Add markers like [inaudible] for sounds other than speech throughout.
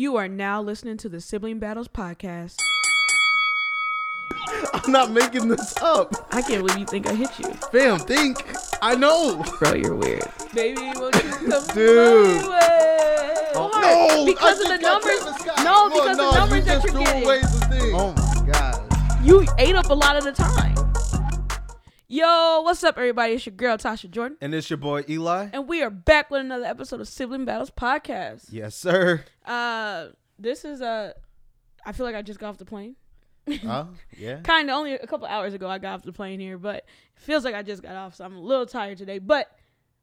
You are now listening to the Sibling Battles podcast. I'm not making this up. I can't believe you think I hit you. Fam, think. I know. Bro, you're weird. Baby, won't you come Dude. my way? Oh, no, because of the numbers. Travis No, Well, because no, the numbers you that just you're threw getting. away the thing. Oh my god. You ate up a lot of the time. Yo, what's up, everybody? It's your girl Tasha Jordan, And it's your boy Eli. and we are back with another episode of Sibling Battles podcast. Yes, sir. Uh, this is Uh, I feel like I just got off the plane. Huh? [laughs] Yeah. kind of only a couple hours ago I got off the plane here, but it feels like I just got off, so I'm a little tired today. But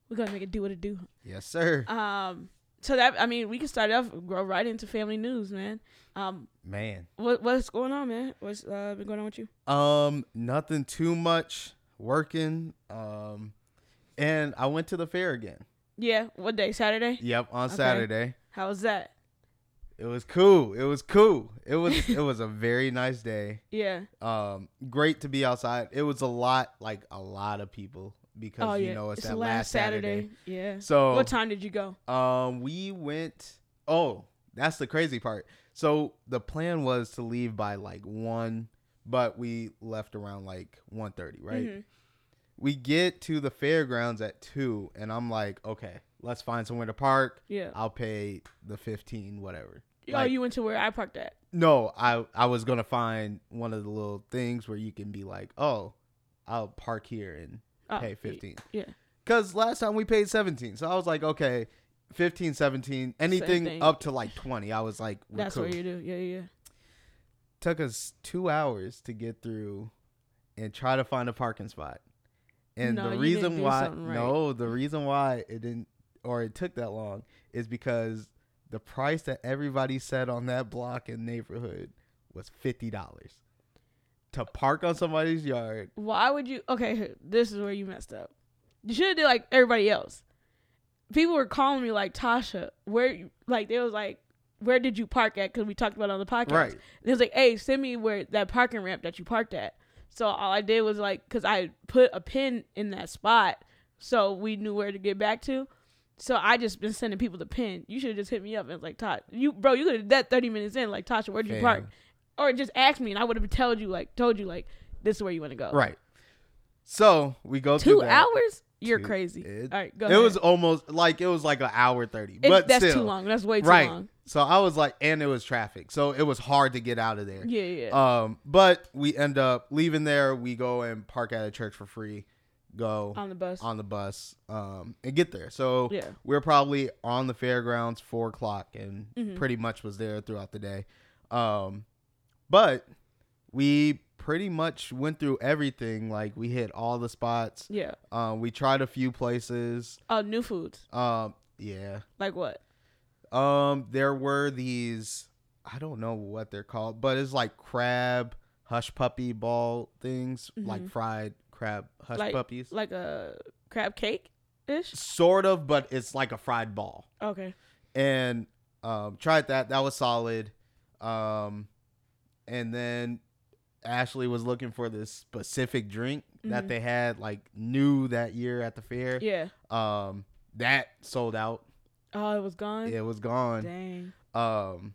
we're gonna make it do what it do. Yes, sir. Um, so that I mean, we can start off go right into family news, man. Um, Man. what what's going on, man? What's uh been going on with you? Um, nothing too much. Working. Um, and I went to the fair again. Yeah, what day? Saturday. Yep, on Okay. Saturday. How was that? It was cool. It was cool. It was it was a very nice day. [laughs] Yeah. Um, great to be outside. It was a lot, like a lot of people because oh yeah. you know it's, the that last last Saturday. Yeah. So what time did you go? Um, we went. Oh, that's the crazy part. So the plan was to leave by like one, but we left around like 1.30, right? Mhm. We get to the fairgrounds at two, and I'm like, okay, let's find somewhere to park. Yeah. I'll pay the fifteen, whatever. oh, Like, you went to where I parked at. no, I I was gonna find one of the little things where you can be like, oh, I'll park here and Oh, pay fifteen. Yeah. Cause last time we paid 17. So I was like, okay, 15, 17, anything up to like 20. I was like, That's cool. what you do. Yeah, yeah. Took us two hours to get through and try to find a parking spot. And No, the reason why, right. no, the reason why it didn't, or it took that long is because the price that everybody said on that block and neighborhood was $50 to park on somebody's yard. Why would you? Okay, this is where you messed up. You should have did like everybody else. People were calling me like Tasha, where you like they was like, where did you park at? Because we talked about it on the podcast. Right. And it was like, hey, send me where that parking ramp that you parked at. So all I did was like, because I put a pin in that spot, so we knew where to get back to. So I just been sending people the pin. You should have just hit me up and was like, Todd, you bro, you could have that thirty minutes in like Tasha, where'd you park? Or just ask me and I would have told you like told you like this is where you want to go. Right. So we go Two hours? You're crazy. It, All right, go it ahead. was almost like it was like an hour thirty, It- but that's still, too long. That's way too right. long. So I was like, and it was traffic, so it was hard to get out of there. Yeah, yeah. Um, but we end up leaving there. We go and park at a church for free. Go on the bus. on the bus, um, and get there. So Yeah. we're probably on the fairgrounds four o'clock, and Mhm. pretty much was there throughout the day. Um, but we pretty much went through everything. Like we hit all the spots. yeah. Um, we tried a few places. Oh, new foods. Um, yeah. Like what? Um, there were these. I don't know what they're called, but it's like crab hush puppy ball things, like Mhm. fried crab hush Like- puppies. Like a crab cake ish? Sort of, but it's like a fried ball. Okay. And um, tried that. That was solid. Um, and then Ashley was looking for this specific drink that Mhm. they had like new that year at the fair. Yeah. Um, that sold out. Oh, it was gone? Yeah, It was gone. Dang. Um,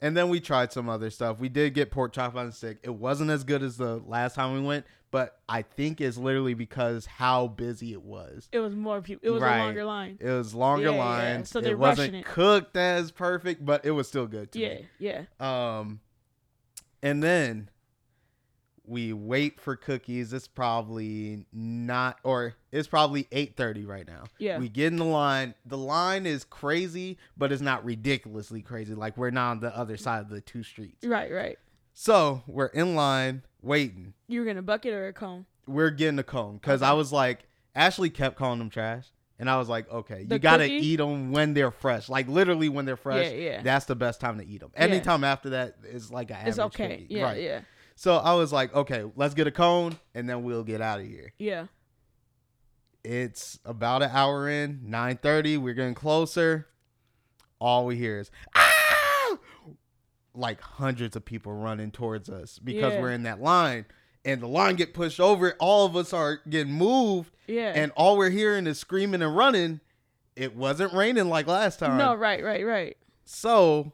and then we tried some other stuff. We did get pork chop on a stick. It wasn't as good as the last time we went, but I think it's literally because how busy it was. It was more people. It was Right. a longer line. It was longer Yeah, yeah. lines. So they're it wasn't rushing it. cooked as perfect, but it was still good Yeah, yeah. Um, and then we wait for cookies. It's probably not, or it's probably eight thirty right now. Yeah. We get in the line. The line is crazy, but it's not ridiculously crazy. Like we're not on the other side of the two streets. Right, right. So we're in line waiting. You were to bucket or a cone? We're getting a cone because I was like, Ashley kept calling them trash. And I was like, okay, The you got to eat them when they're fresh. Like literally when they're fresh. Yeah, yeah. That's the best time to eat them. Yeah. Anytime after that is like a It's okay. cookie. Yeah, right. yeah. So I was like, okay, let's get a cone and then we'll get out of here. Yeah. It's about an hour in, 9:30, we're getting closer. All we hear is ah! like hundreds of people running towards us because Yeah. we're in that line and the line get pushed over, all of us are getting moved Yeah. and all we're hearing is screaming and running. It wasn't raining like last time. no, right, right, right. So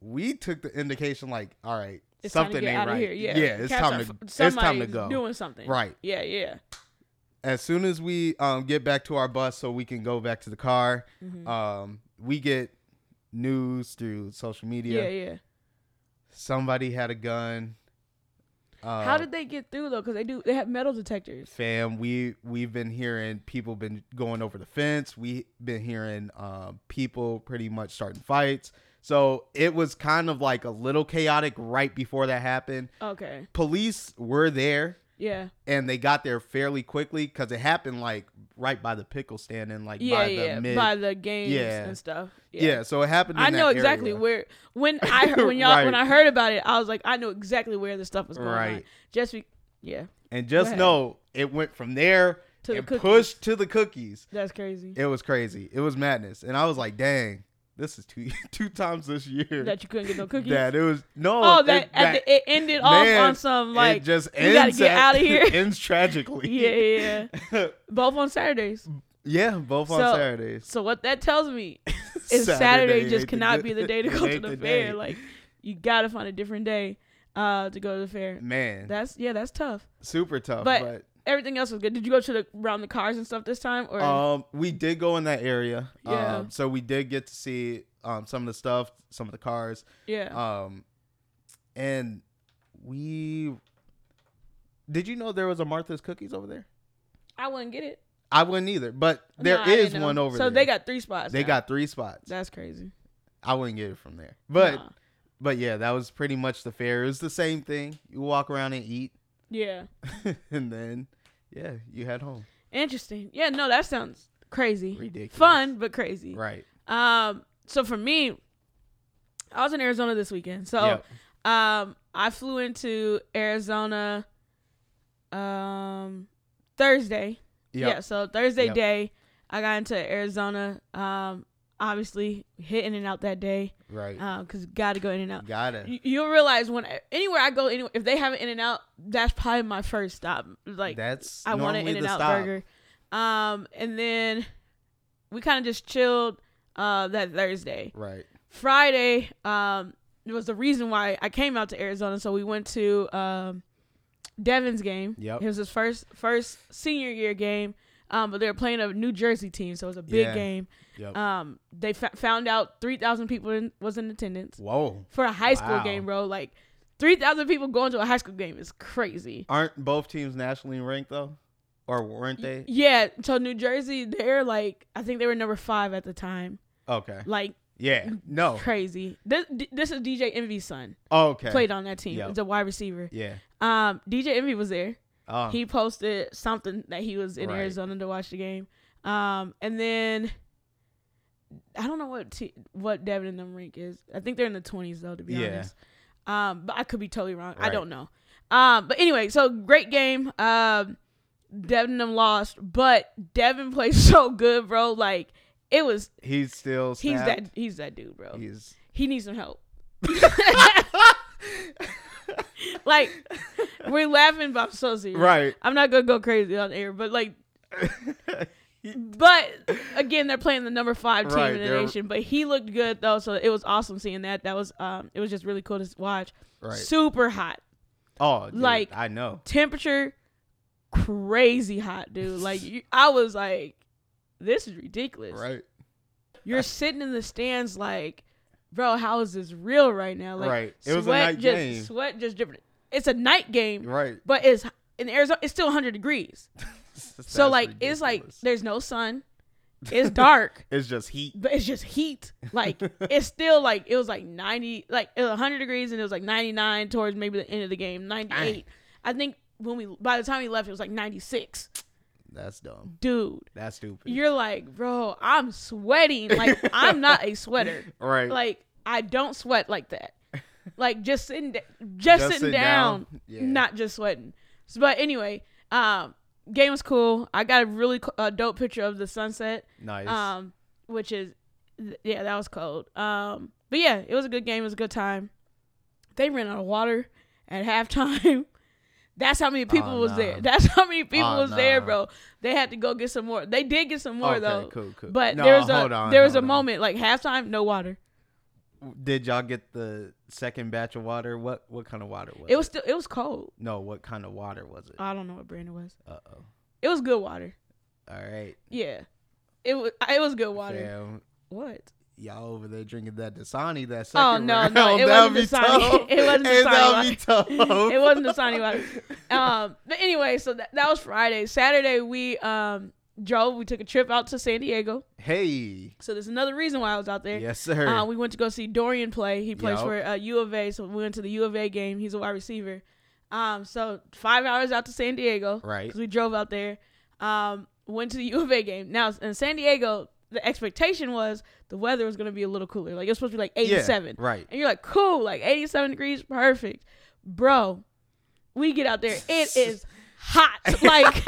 we took the indication like, all right, It's time to something get ain't out of right. here. Yeah, yeah, it's Cats time to it's time to go. Doing something. Right. Yeah, yeah. As soon as we um get back to our bus, so we can go back to the car, Mhm. um, we get news through social media. yeah, yeah. Somebody had a gun. Uh, How did they get through though? Because they do. They have metal detectors. fam we we've been hearing people been going over the fence we been hearing um, people pretty much starting fights so it was kind of like a little chaotic right before that happened Okay. police were there Yeah. and they got there fairly quickly because it happened like right by the pickle stand and like Yeah, by yeah. the mid By the games Yeah. and stuff. yeah. so it happened in I know exactly area. where when I heard, [laughs] when y'all when I heard about it, I was like, I know exactly where the stuff was going on. Right. Just be, yeah, and just know it went from there To the and cookies. pushed to the cookies that's crazy. It was crazy. It was madness, and I was like, "Dang, this is two [laughs] two times this year that you couldn't get no cookies. that it was no. oh, it- that, at the, it ended off man, on some like it just we gotta get at- of here. [laughs] ends tragically. yeah, yeah, yeah. [laughs] Both on Saturdays. yeah, both on Saturdays. So what that tells me is Saturday, just ain't the cannot be the day to go to the, the fair. day. Like you gotta find a different day uh to go to the fair. man, That's yeah, that's tough. super tough. but- But, Everything else was good. Did you go to the around the cars and stuff this time or um, we did go in that area. Yeah. Um, so we did get to see um some of the stuff, some of the cars. yeah. Um, and we. Did you know there was a Martha's Cookies over there? I wouldn't get it. I wouldn't either, but there I is one over so there. So they got three spots. they now. got three spots. That's crazy. I wouldn't get it from there, but Nah. but yeah, that was pretty much the fair. It was the same thing. You walk around and eat, yeah. [laughs] and then yeah, you head home. Interesting. Yeah, no, that sounds crazy. Ridiculous. Fun, but crazy. right? Um, so for me, I was in Arizona this weekend. So Yep. um I flew into Arizona um Thursday. Yep. Yeah, so Thursday Yep. day I got into Arizona. Um obviously hit In-N-Out that day. Right. Um, cause gotta go In-N-Out. Gotta. You, you'll realize when anywhere I go, anywhere if they have an In-N-Out, that's probably my first stop. Like That's I want an In-N-Out burger. Um, and then we kind of just chilled uh that Thursday. Right. Friday, um, it was the reason why I came out to Arizona. So we went to um Devin's game. Yep. It was his first first senior year game. Um, but they were playing a New Jersey team, so it was a big Yeah. game. Yep. Um, they fa- found out three thousand people in, was in attendance Whoa. for a high school Wow. game, bro. Like three thousand people going to a high school game is crazy. Aren't both teams nationally ranked though, or weren't they? Yeah, so New Jersey, they're like I think they were number five at the time. Okay. Like Yeah. No. crazy. This this is DJ Envy's son Okay. played on that team. Yep. It's a wide receiver. Yeah. Um, DJ Envy was there. Oh. He posted something that he was in Right. Arizona to watch the game. Um, and then I don't know what t- what Devin and them rank is. I think they're in the twenties though, to be Yeah. honest. Um, but I could be totally wrong. I don't know. Um, but anyway, so great game. Um, Devin and them lost, but Devin [laughs] played so good, bro. Like it was. he's still. He's that. He's that dude, bro. He's. He needs some help. [laughs] like we're laughing, but I'm so serious. right. I'm not gonna go crazy on air, but like, [laughs] but again, they're playing the number five team Right, in the they're- nation. But he looked good though, so it was awesome seeing that. That was um, it was just really cool to watch. right. Super hot, Oh, dude, like- I know. temperature, crazy hot, dude. Like you, I was like, this is ridiculous. Right. You're sitting in the stands like, bro, how is this real right now? Like, Right. It was a sweat night just game. sweat just dripping. It's a night game, Right. but it's in Arizona. It's still 100 degrees. [laughs] So like it's like there's no sun. It's dark, [laughs] it's just heat. but it's just heat. Like it's still like it was like 90 like it was 100 degrees and it was like 99 towards maybe the end of the game, 98. I think when we by the time we left it was like 96. That's dumb. Dude, That's stupid. you're like, "Bro, I'm sweating. Like I'm not a sweater. [laughs] right. Like I don't sweat like that. Like just sitting da- just, sitting sit down, Yeah. not just sweating. So, but anyway, um game was cool. I got a really co- a dope picture of the sunset. nice. Um, which is, th- yeah, that was cold. Um, but yeah, it was a good game. It was a good time. They ran out of water at halftime. That's how many people Oh, was nah. there. That's how many people Oh, was there, bro. They had to go get some more. They did get some more okay, though. cool, cool. But No, there was a on, there was a on. moment like halftime, no water. Did y'all get the second batch of water? What what kind of water was It was still it was cold. No, what kind of water was it? I don't know what brand it was. Uh oh. It was good water. All right. Yeah, it was it was good water. Fam, What? y'all over there drinking that Dasani that Oh, no, round. no, it that wasn't Dasani. [laughs] It wasn't Hey, that Dasani would be tough. [laughs] it wasn't sunny water. Um, but anyway, so that, that was Friday. Saturday we um drove. We took a trip out to San Diego. Hey. So there's another reason why I was out there. Yes, sir. Uh, we went to go see Dorian play. He plays for uh, U of A, so we went to the U of A game. He's a wide receiver. Um, so five hours out to San Diego right. because we drove out there. Um, went to the U of A game. Now in San Diego, the expectation was the weather was going to be a little cooler. Like it was supposed to be like 87, Yeah, right. and you're like, cool, like 87 degrees, perfect, bro. We get out there, it [laughs] is hot. Like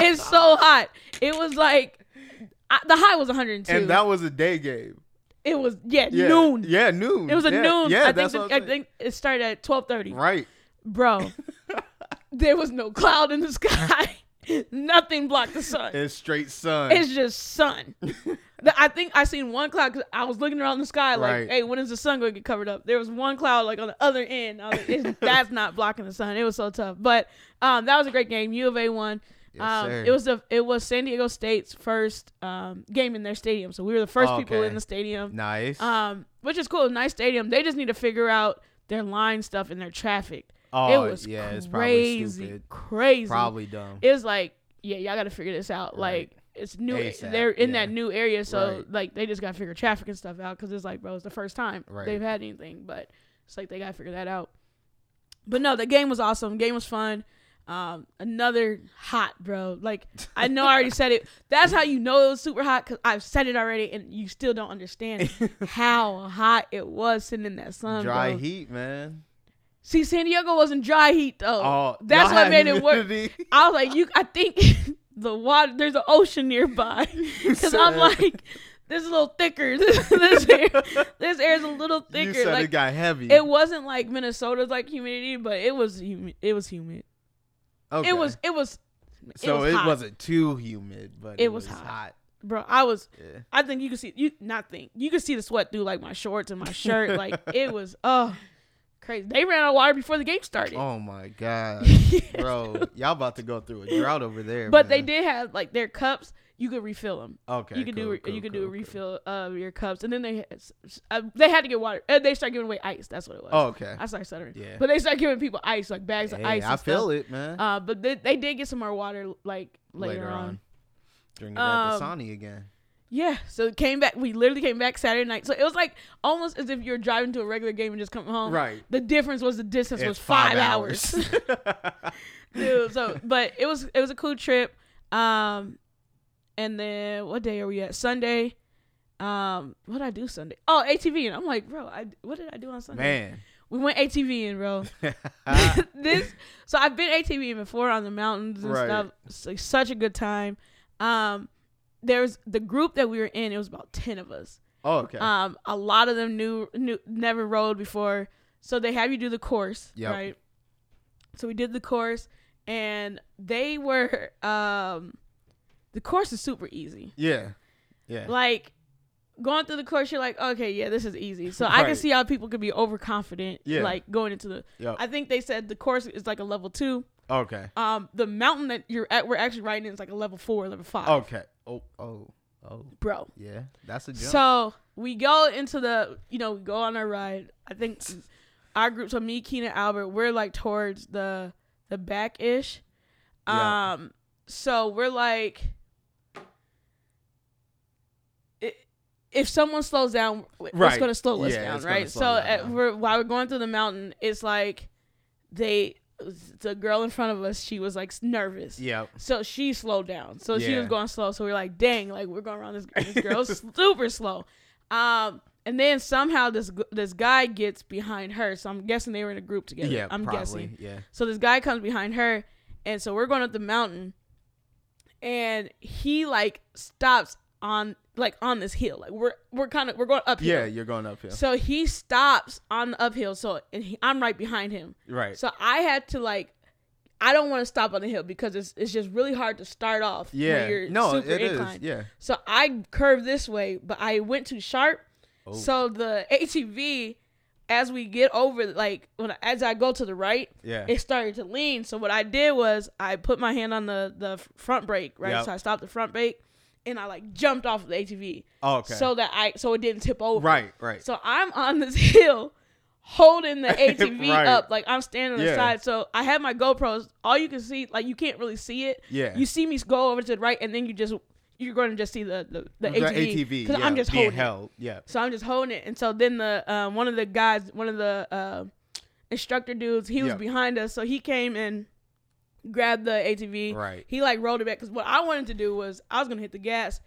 it's so hot. [laughs] It was like I, the high was 102. And that was a day game. it was yeah, Yeah. noon. Yeah, noon. It was a yeah, noon. Yeah, I think that's the- I think it started at twelve thirty. Right. Bro, [laughs] there was no cloud in the sky. [laughs] Nothing blocked the sun. It's straight sun. It's just sun. I think I seen one cloud because I was looking around the sky like, Right. hey, when is the sun going to get covered up? There was one cloud like on the other end. I was like, that's not blocking the sun. It was so tough. But um, that was a great game. U of A won. Yes, um, sir. it was the it was San Diego State's first um, game in their stadium, so we were the first people in the stadium nice. um, which is cool. Nice stadium. They just need to figure out their line stuff and their traffic. oh, it was yeah, it's probably crazy, stupid. crazy. Probably dumb. It was like, yeah, y'all got to figure this out. Right. Like, it's new. ASAP, they're in yeah. that new area, so Right. like they just got to figure traffic and stuff out because it's like, bro, it's the first time Right. they've had anything, but it's like they got to figure that out. But no, the game was awesome. Game was fun. Um, another hot, bro. Like I know I already said it. That's how you know it was super hot because I've said it already, and you still don't understand [laughs] how hot it was sitting in that sun. Dry bro. heat, man. See, San Diego wasn't dry heat though. Oh, That's what made it [laughs] work. I was like, you. I think [laughs] the water. There's an ocean nearby because I'm like, this is a little thicker. This this air, this air is a little You thicker. said Like it got heavy. it wasn't like Minnesota's like humidity, but it was humid. It was humid. Okay. It was. It was. So was it hot. wasn't too humid, but it, It was was, hot. hot. Bro, I was. Yeah. I think you could see you. Not think you could see the sweat through like my shorts and my shirt. Like [laughs] it was. Oh, crazy. They ran out of water before the game started. Oh my [laughs] god, bro, y'all about to go through a drought over there. But they did have like their cups. You could refill them. Okay. you could cool, do cool, you could cool, do a refill of your cups, and then they had, uh, they had to get water. And they started giving away ice. That's what it was. Oh, okay. I started stuttering. Yeah. But they started giving people ice, like bags Hey, of ice. I and feel stuff. it, man. Uh, but they, they did get some more water like later, on. Drinking Um, that Dasani again. Yeah. So it came back. We literally came back Saturday night. So it was like almost as if you're driving to a regular game and just coming home. Right. The difference was the distance was It's five, hours. [laughs] Dude, so but it was it was a cool trip. Um, and then what day are we at? Sunday. Um, what did I do Sunday? Oh, ATV, and I'm like, bro, I what did I do on Sunday? man. we went ATVing, bro. [laughs] [laughs] this so I've been ATVing before on the mountains and Right. stuff. It's like such a good time. Um, there's the group that we were in. It was about ten of us. oh, okay. Um, a lot of them knew knew never rode before, so they have you do the course, Yep. right? So we did the course, and they were um, the course is super easy. yeah. Yeah. Like going through the course, you're like, okay, yeah, this is easy. So I can see how people could be overconfident, Yeah. like going into the. Yep. I think they said the course is like a level two. okay. Um, the mountain that you're at, we're actually riding in is like a level four, level five. Okay. Oh. Oh. Oh. bro. Yeah. That's a jump. So we go into the, you know, we go on our ride. I think our group, so me, Keena, Albert, we're like towards the the back ish. Yeah. Um, so we're like, i- if someone slows down, it's Right. gonna slow us Yeah, down, right? So down. we're while we're going through the mountain, it's like they, the girl in front of us, she was like nervous. Yep. So she slowed down. So she was going slow. So we are like, dang, like we're going around this, [laughs] this girl super slow. Um, and then somehow this this guy gets behind her. So I'm guessing they were in a group together. Yeah. I'm probably. guessing. Yeah. So this guy comes behind her, and so we're going up the mountain, and he like stops on like on this hill. Like we're we're kind of we're going uphill. Yeah. You're going uphill. So he stops on the uphill. So and he, I'm right behind him. right. So I had to like, I don't want to stop on the hill because it's it's just really hard to start off. yeah. when you're no, super it is. inclined. Yeah. So I curved this way, but I went too sharp, Oh. So the ATV, as we get over, like when as I go to the right, yeah. it started to lean. So what I did was I put my hand on the the front brake, right? Yep. So I stopped the front brake, and I like jumped off of the ATV, oh, okay. so that I so it didn't tip over. right, right. So I'm on this [laughs] hill holding the [laughs] ATV Right. up, like I'm standing on the side. So I have my GoPros. All you can see, like you can't really see it. yeah. You see me go over to the right, and then you just you're going to just see the the, the, ATV because yeah, I'm just holding. it. held. Yeah. So I'm just holding it, and so then the um, one of the guys, one of the uh, instructor dudes, he was Yep. behind us, so he came and grabbed the ATV. Right. He like rolled it back because what I wanted to do was I was gonna hit the gas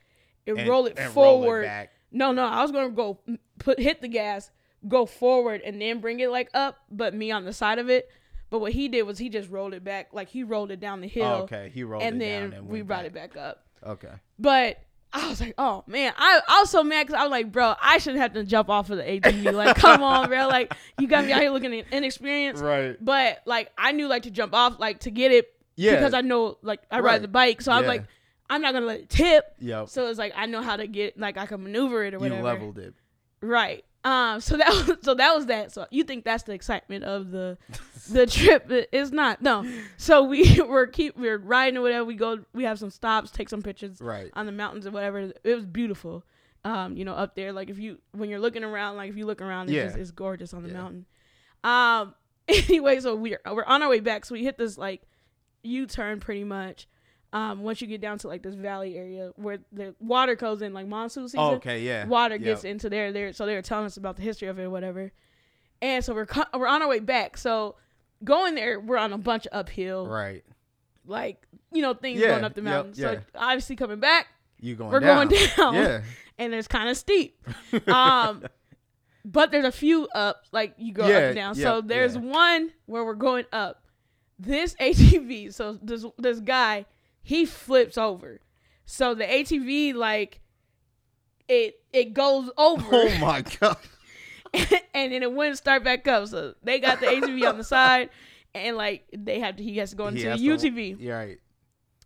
and, And- roll it and roll it forward. back. No, no, I was gonna go put hit the gas, go forward, and then bring it like up, but me on the side of it. But what he did was he just rolled it back, like he rolled it down the hill, Oh, okay. He rolled and it then down and we brought it back up. Okay. But I was like, oh man, I, I was so mad because I was like, bro, I shouldn't have to jump off of the ATV. Like, [laughs] come on, bro. Like, you got me out here looking inexperienced. Right. But like, I knew like to jump off, like to get it Yeah. because I know like I Right. ride the bike, so I'm like, I'm not gonna let it tip. Yep. So it's like I know how to get like I can maneuver it or whatever. you leveled it. Right. Um. So that [laughs] was so that was that. So you think that's the excitement of the the [laughs] trip? It- It's not. No. So we [laughs] were keep we're riding or whatever. We go. We have some stops. Take some pictures Right. on the mountains or whatever. It was beautiful. Um, you know, up there, like if you when you're looking around, like if you look around, it's, Yeah. just, it's gorgeous on the Yeah. mountain. Um. Anyway, so we're we're on our way back. So we hit this like U turn pretty much. Um, once you get down to like this valley area where the water goes in, like monsoon season, Oh, okay. Yeah. water Yep. gets into there. There, so they were telling us about the history of it or whatever. And so we're co- we're on our way back. So going there, we're on a bunch of uphill, Right. like you know things Yeah, going up the yep, mountain. So yeah. obviously coming back, You going we're down. going [laughs] down, Yeah. and it's kind of steep. [laughs] Um, but there's a few up, like you go up Yeah, and down. so there's one where we're going up. This [laughs] ATV, so this this guy, he flips over. So the ATV like it it goes over Oh my god. [laughs] and then it wouldn't start back up. So they got the ATV on the side and like they have to he has to go into the has to- UTV. Yeah. Right.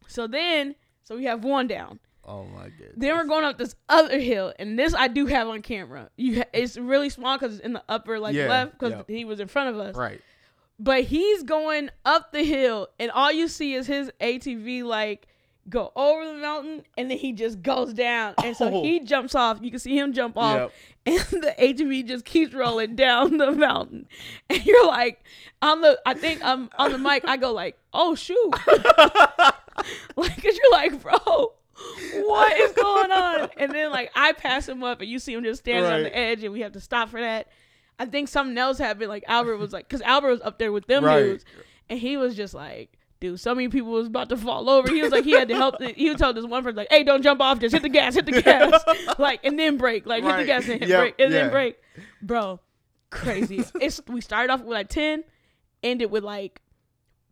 So then so we have one down. Oh my goodness. Then we're going up this other hill, and this I do have on camera. You, ha- it's really small because it's in the upper like Yeah, left because yep. he was in front of us. Right. But he's going up the hill, and all you see is his ATV like go over the mountain, and then he just goes down, and so Oh. he jumps off. You can see him jump off, Yep. and [laughs] the ATV just keeps rolling down the mountain, [laughs] and you're like on the. I think I'm on the mic. I go like, oh shoot, [laughs] like because you're like, bro. What is going on? And then like I pass him up, and you see him just standing on the edge, and we have to stop for that. I think something else happened. Like Albert was like, because Albert was up there with them Right. dudes, and he was just like, dude, so many people was about to fall over. He was like, he had to help. The, he would tell this one person like, hey, don't jump off, just hit the gas, hit the [laughs] gas, like, and then break, like hit the gas and hit Yep, break, and yeah. then break, bro, crazy. it's we started off with like ten, ended with like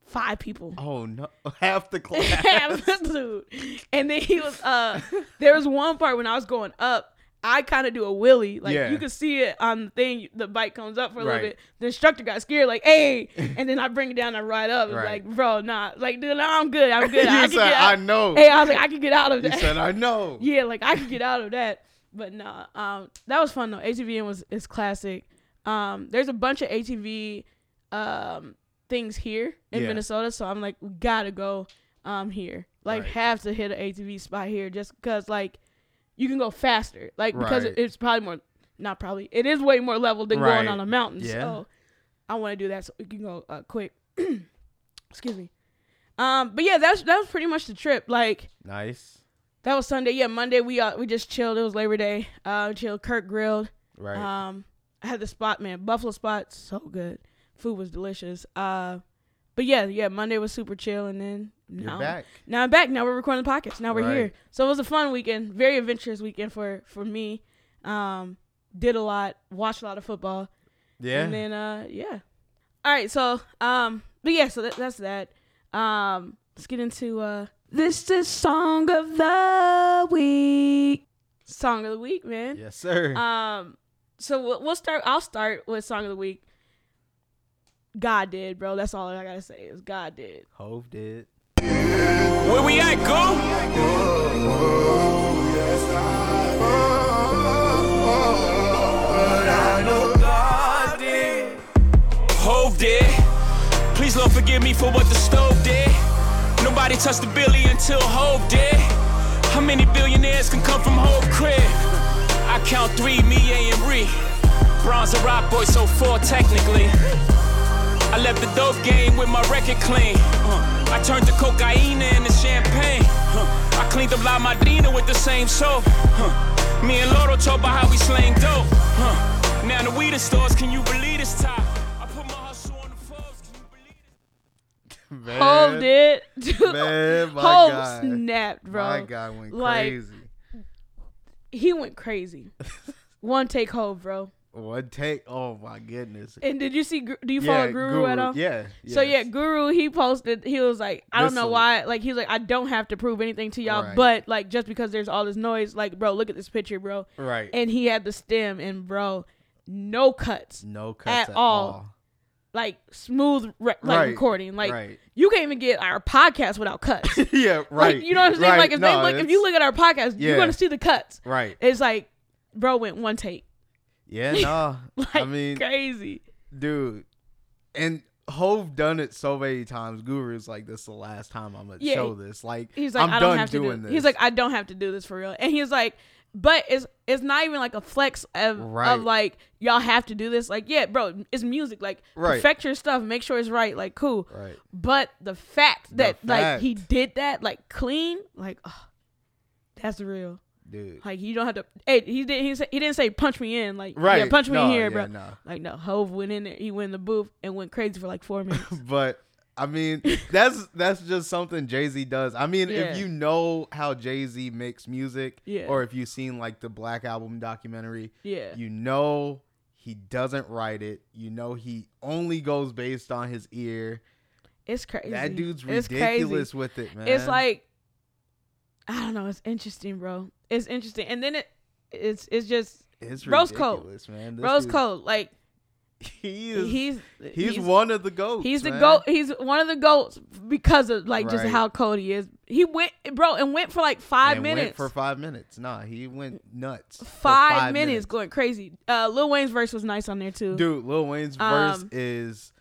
five people. Oh no. [laughs] Half the [laughs] class. Half the dude. And then he was uh there was one part when I was going up, I kind of do a willy. Like Yeah. you can see it on the thing, the bike comes up for a little bit. The instructor got scared, like, hey, [laughs] and then I bring it down and ride up. Right. like, bro, nah. Like, dude, nah, I'm good. I'm [laughs] good. I you can said get I know. Hey, I was like, I can get out of [laughs] you that. said I know. yeah, like I can get out of that. But nah, um, that was fun though. ATVing was is classic. Um, there's a bunch of ATV um things here in Yeah. Minnesota, so I'm like, we gotta go um here. Like Right. have to hit an ATV spot here just because like you can go faster. Like because Right. it's probably more not probably it is way more level than going on a mountain. Yeah. So I want to do that so we can go uh, quick. [clears throat] Excuse me. Um, but yeah, that's that was pretty much the trip. Like Nice. that was Sunday. Yeah, Monday we uh, we just chilled. It was Labor Day. Uh, chilled. Kirk grilled. Right. Um, I had the spot, man. Buffalo spot, so good. Food was delicious. Uh, but yeah, yeah. Monday was super chill, and then You're now, back. now I'm back. Now we're recording the podcast. Now we're Right. here. So it was a fun weekend. Very adventurous weekend for for me. Um, did a lot. Watched a lot of football. Yeah. And then uh yeah. All right, so um but yeah, so that, that's that. Um let's get into uh this is song of the week. Song of the week, man. yes, sir. Um so we'll, we'll start I'll start with song of the week. God did, bro. That's all I got to say is God did. Hov did. Where we at, go? Hov did. Please Lord forgive me for what the stove did. Nobody touched the billy until Hov did. How many billionaires can come from Hov crib? I count three, me, A, and Ree. Bronze and rock boy, so four technically. I left the dope game with my record clean. Uh, I turned the cocaine into champagne. Uh, I cleaned up La Madrina with the same soap. Uh, me and Loro talk about how we slang dope. Uh, now the weed in stores, can you believe this time? I put my hustle on the foes, can you believe Man, Hov did. Dude, Man, my Hov guy. snapped, bro. My guy went Like, crazy. He went crazy. [laughs] One take hold, bro. One take. Oh my goodness. And did you see? Do you follow Guru, at all? Yeah. So yeah. Guru he posted he was like I don't know why like he's like I don't have to prove anything to y'all Right. but like just because there's all this noise like bro look at this picture bro Right. and he had the stem and bro no cuts no cuts at at, all. all. like smooth re- like Right. recording like right. you can't even get our podcast without cuts [laughs] yeah. Right. like you know what I'm saying like if No, they look if you look at our podcast Yeah. you're gonna see the cuts Right. it's like bro went one take Yeah. No. [laughs] like I mean, crazy dude, and Hov done it so many times. Guru's like, this is the last time I'm gonna Yeah. show this. Like, He's like, I'm I don't done have to do. this. He's like, I don't have to do this for real. And he's like, but it's it's not even like a flex of Right. of like y'all have to do this. Like, yeah, bro, it's music. Like, Right. perfect your stuff, make sure it's right. Like, cool. right. But the fact that like he did that like clean, like, oh, that's real. Dude. Like, you don't have to. Hey, he did. He said he didn't say punch me in. Like, Right. yeah, punch me No, in here, yeah, bro. no. Like, no, Hov went in there. He went in the booth and went crazy for like four [laughs] minutes. but I mean, [laughs] that's that's just something Jay Z does. I mean, Yeah. if you know how Jay Z makes music, Yeah. or if you've seen like the Black Album documentary, yeah. you know he doesn't write it. You know he only goes based on his ear. It's crazy. That dude's ridiculous with it, man. It's like I don't know. It's interesting, bro. It's interesting, and then it it's it's just it's Rose ridiculous, man. This Rose dude- Like [laughs] He is. he's he's, one of the goats. He's the man. goat. He's one of the goats because of like just Right. how cold he is. He went, bro, and went for like five And minutes. went for five minutes. Nah, he went nuts. for five, minutes, going crazy. Uh, Lil Wayne's verse was nice on there too. Dude, Lil Wayne's verse Um, is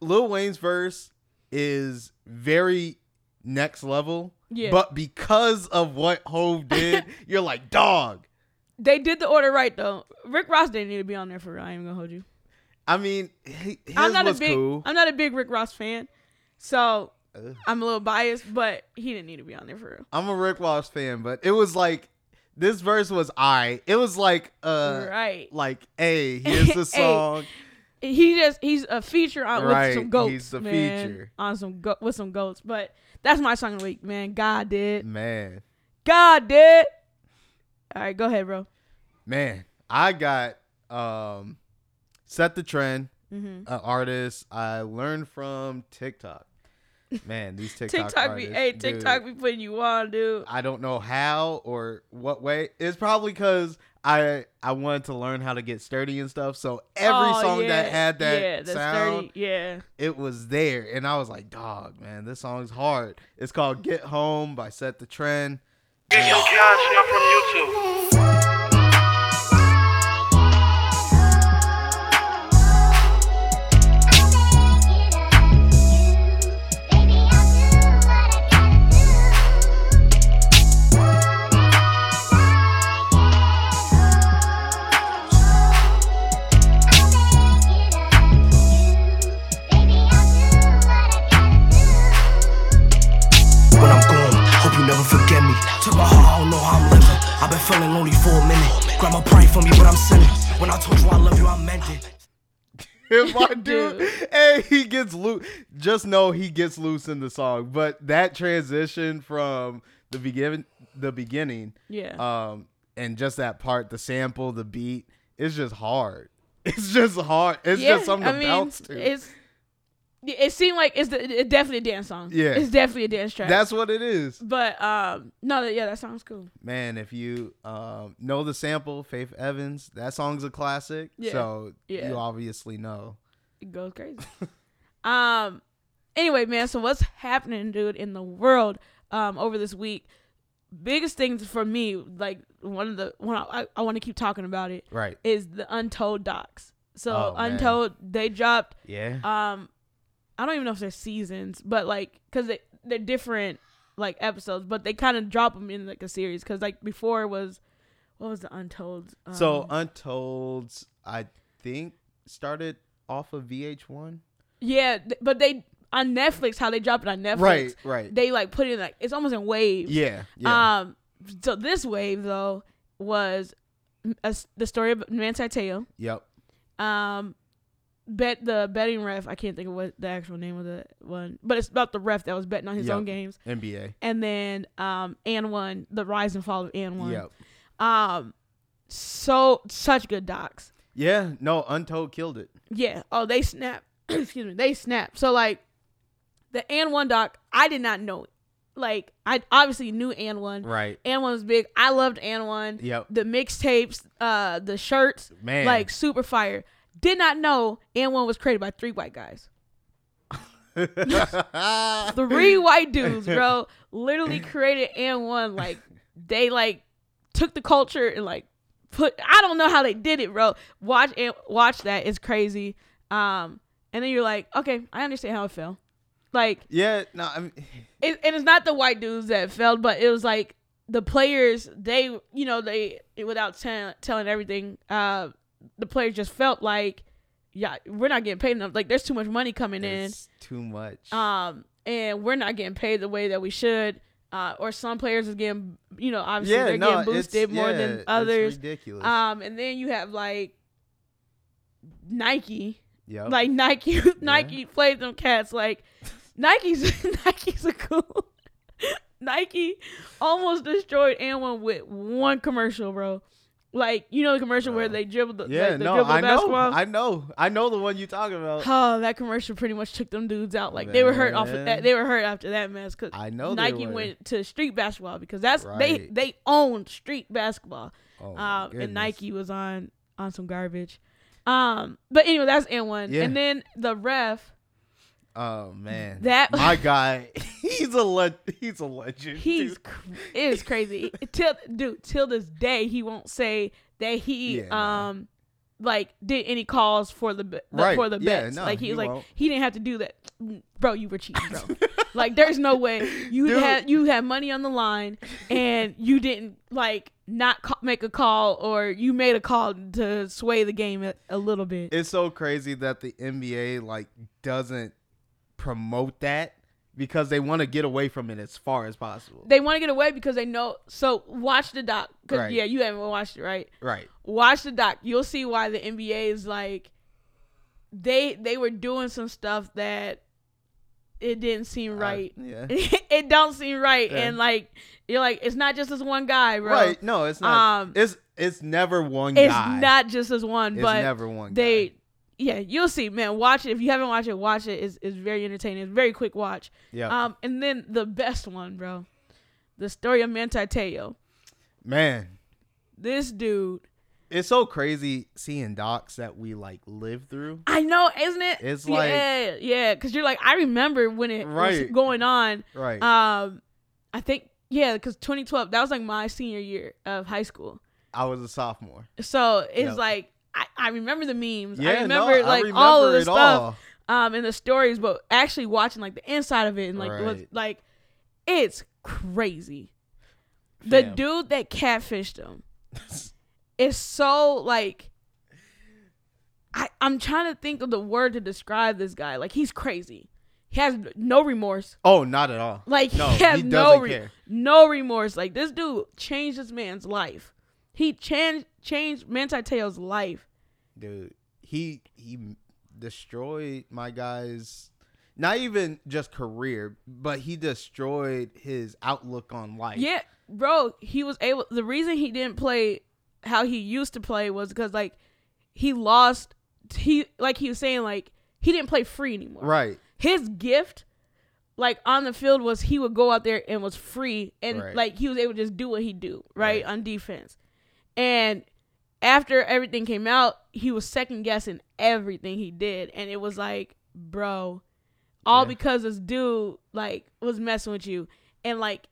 Lil Wayne's verse is very next level. Yeah. But because of what Hov did, [laughs] you're like, dog. They did the order right though. Rick Ross didn't need to be on there for real. I ain't even gonna hold you. I mean, he, I'm not a big cool. I'm not a big Rick Ross fan, so Ugh. I'm a little biased. But he didn't need to be on there for real. I'm a Rick Ross fan, but it was like this verse was I. It was like uh right. like, hey, here's the [laughs] Hey, song. He just he's a feature on Right, with some goats. he's the man, feature. on some go- with some goats. But that's my song of the week, man. God did, Man. God did. All right, go ahead, bro. Man, I got um set the trend, Mm-hmm. an artist I learned from TikTok. Man, these [laughs] TikTok, TikTok be artists, hey dude, TikTok be putting you on, dude. I don't know how or what way. It's probably because I I wanted to learn how to get sturdy and stuff. So every Oh, song that had that yeah, the sound, sturdy, yeah. it was there, and I was like, "Dog, man, this song's hard." It's called "Get Home" by Set the Trend. Get your content from YouTube. If [laughs] my dude, Dude. hey, he gets loose. Just know he gets loose in the song. But that transition from the beginning, the beginning, Yeah. um, and just that part, the sample, the beat, it's just hard. [laughs] It's just hard. It's just something to bounce to. It's it seemed like it's the, it definitely a dance song. Yeah. it's definitely a dance track. That's what it is, but um, no, that yeah, that sounds cool. man. If you um, know the sample, Faith Evans, that song's a classic. Yeah. So Yeah. you obviously know. It goes crazy. [laughs] um, anyway, man. So what's happening, dude, in the world um over this week? biggest things for me, like one of the one I, I want to keep talking about it Right. is the Untold docs. So Oh, man. Untold, they dropped. Yeah. Um, I don't even know if they're seasons, but like, cause they they're different like episodes, but they kind of drop them in like a series. Cause like before it was, what was the Untold? Um, so Untolds, I think, started off of VH1. yeah, th- but they on Netflix, how they drop it on Netflix, Right. Right. They like put it in like it's almost in waves. yeah. Yeah. Um, so this wave though was a the story of Manti Te'o. yep. Um, bet the betting ref. I can't think of what the actual name of the one, but it's about the ref that was betting on his Yep. own games. NBA. And then um, AND1, the rise and fall of AND1. Yep. Um, so such good docs. Yeah. No, Untold killed it. Yeah. Oh, they snap. [clears throat] Excuse me. They snap. So like the AND1 doc, I did not know it. Like I obviously knew AND1. Right. AND1 was big. I loved AND1. Yep. The mixtapes, uh, the shirts, Man. like super fire. Did not know AND1 was created by three white guys. [laughs] Three white dudes, bro, literally created AND1. Like they like took the culture and like put. I don't know how they did it, bro. Watch and watch that. It's crazy. Um, and then you're like, okay, I understand how it felt. Like yeah. No. I mean, [sighs] it, and it's not the white dudes that failed, but it was like the players. They, you know, they without tell, telling everything, uh, the players just felt like, yeah, we're not getting paid enough. Like there's too much money coming in, too much. um, and we're not getting paid the way that we should. Uh, or some players is getting, you know, obviously yeah. they're No. getting boosted more yeah, than it's others. ridiculous. Um, and then you have like Nike yep. like Nike, [laughs] Nike played them cats. Like Nike's [laughs] Nike's a cool. [laughs] Nike almost destroyed anyone with one commercial, bro. Like you know the commercial where they dribble the yeah. like, no. dribble I know. I know. I know the one you talking about. Oh, that commercial pretty much took them dudes out. Like they were hurt off of that. They were hurt after that mess because I know Nike went to street basketball because that's they Right. they owned street basketball. Oh, um, and Nike was on on some garbage. Um, but anyway, that's N one. Yeah. And then the ref, Oh man, That- [laughs] my guy, he's a le- he's a legend. he's cr- it is crazy. till dude, till this day, he won't say that he Yeah, no. um like did any calls for the, the Right. for the Yeah, bets. no, like he's he like won't. he didn't have to do that. Mm, Bro, you were cheating, bro. [laughs] like there's no way you Dude. had you had money on the line and you didn't like not make a call or you made a call to sway the game a, a little bit. It's so crazy that the NBA like doesn't promote that because they want to get away from it as far as possible. they want to get away because they know. So watch the doc. Cause Right. yeah, you haven't watched it, right? right. watch the doc. You'll see why the NBA is like they they were doing some stuff that it didn't seem right. I- yeah. [laughs] it don't seem right, Yeah. and like you're like it's not just this one guy, bro. Right. No, it's not. Um, it's it's never one guy. It's guy. not just this one, It's but never one they. guy. Yeah, you'll see, man. Watch it if you haven't watched it. Watch it. It's, it's very entertaining. It's a very quick watch. Yeah. Um, and then the best one, bro, the story of Manti Te'o. Man, This dude, it's so crazy seeing docs that we like live through. I know, isn't it? It's like- yeah, yeah, because you're like, I remember when it was going on. Right. Um, I think yeah, because 2012 that was like my senior year of high school. I was a sophomore. So it's Yep. like I, I remember the memes. Yeah. I remember no, like I all of remember the stuff all. um and the stories, but actually watching like the inside of it and like it was like it's crazy. The dude that catfished him is so like I, I'm trying to think of the word to describe this guy. Like he's crazy. He has no remorse. Oh, not at all. Like No, he has he no re- care. no remorse. Like this dude changed this man's life. He changed changed Manti Te'o's life. Dude he he destroyed my guy's not even just career but he destroyed his outlook on life Yeah, bro. He was able. The reason he didn't play how he used to play was because like he lost. He like he was saying like he didn't play free anymore. right His gift, like on the field, was he would go out there and was free and Right. like he was able to just do what he do right, Right. on defense. And after everything came out, he was second guessing everything he did, and it was like, bro, all Yeah. because this dude like was messing with you, and like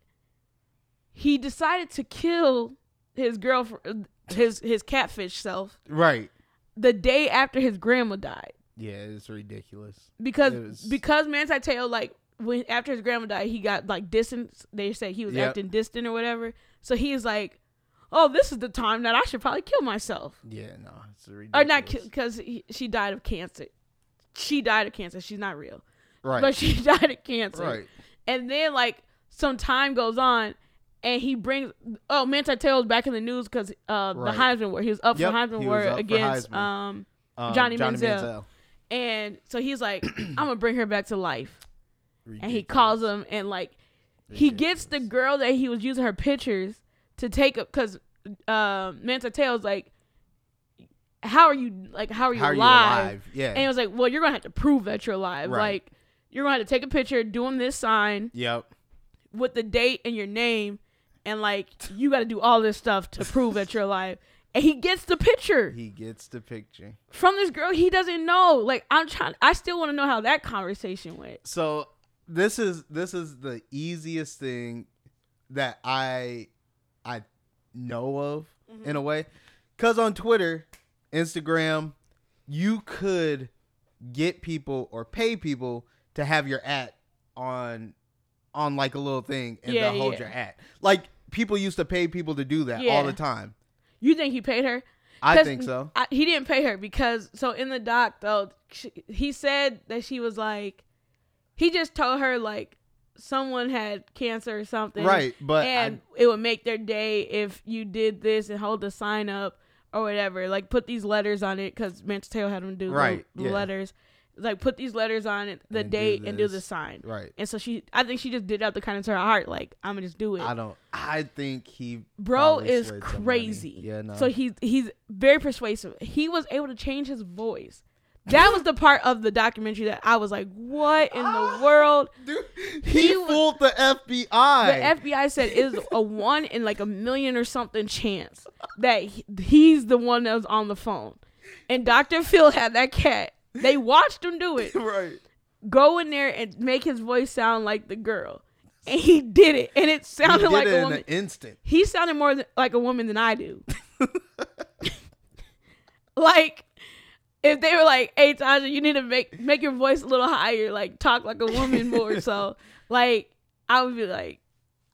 he decided to kill his girlfriend, his his catfish self, Right. the day after his grandma died Yeah, it's ridiculous. because It was- because Manti Te'o like when after his grandma died, he got like distant. They said he was Yep. acting distant or whatever. So he's like, "Oh, this is the time that I should probably kill myself." Yeah, no, it's ridiculous. Or not because she died of cancer. She died of cancer. She's not real, Right. but she [laughs] died of cancer. right. And then like some time goes on, and he brings oh Manti Te'o's back in the news because uh Right. the Heisman Award. He was up Yep, for Heisman Award against Heisman. um Um, Johnny Manziel. and so he's like [clears throat] I'm gonna bring her back to life. And he calls him and like he gets the girl that he was using her pictures to take up because um Manti Te'o's like how are you like how are you How are you alive? alive? Yeah. And it was like, well, you're gonna have to prove that you're alive. Right. Like you're gonna have to take a picture doing this sign Yep. with the date and your name, and like you got to do all this stuff to prove that you're alive. [laughs] And he gets the picture He gets the picture. from this girl he doesn't know. Like I'm trying, I still want to know how that conversation went. So this is this is the easiest thing that I know of Mm-hmm. in a way, because on Twitter, Instagram, you could get people or pay people to have your at on on like a little thing and Yeah, they'll hold yeah. your at. Like people used to pay people to do that all the time. You think he paid her? I think so. I, he didn't pay her because so in the doc though she, he said that she was like he just told her like someone had cancer or something Right, but I- and it would make their day if you did this and hold the sign up or whatever like put these letters on it because Manchester Tail had them do Right, the, yeah. letters like put these letters on it the And do date and do the sign Right. and so she I think she just did out the kindness of her heart like I'm gonna just do it I don't. I think he bro is crazy. Yeah, no. So he's he's very persuasive. He was able to change his voice. That was the part of the documentary that I was like, "What in the [gasps] world?" Dude, he, He was- fooled the FBI. The FBI said it is a one in like a million or something chance that he- he's the one that was on the phone. And Dr. Phil had that cat. They watched him do it. [laughs] right. Go in there and make his voice sound like the girl. And he did it. And it sounded like it a in woman. an instant. he sounded more th- like a woman than I do. [laughs] [laughs] like if they were like, "Hey, Tasha, you need to make make your voice a little higher, like talk like a woman more." so, [laughs] like, I would be like,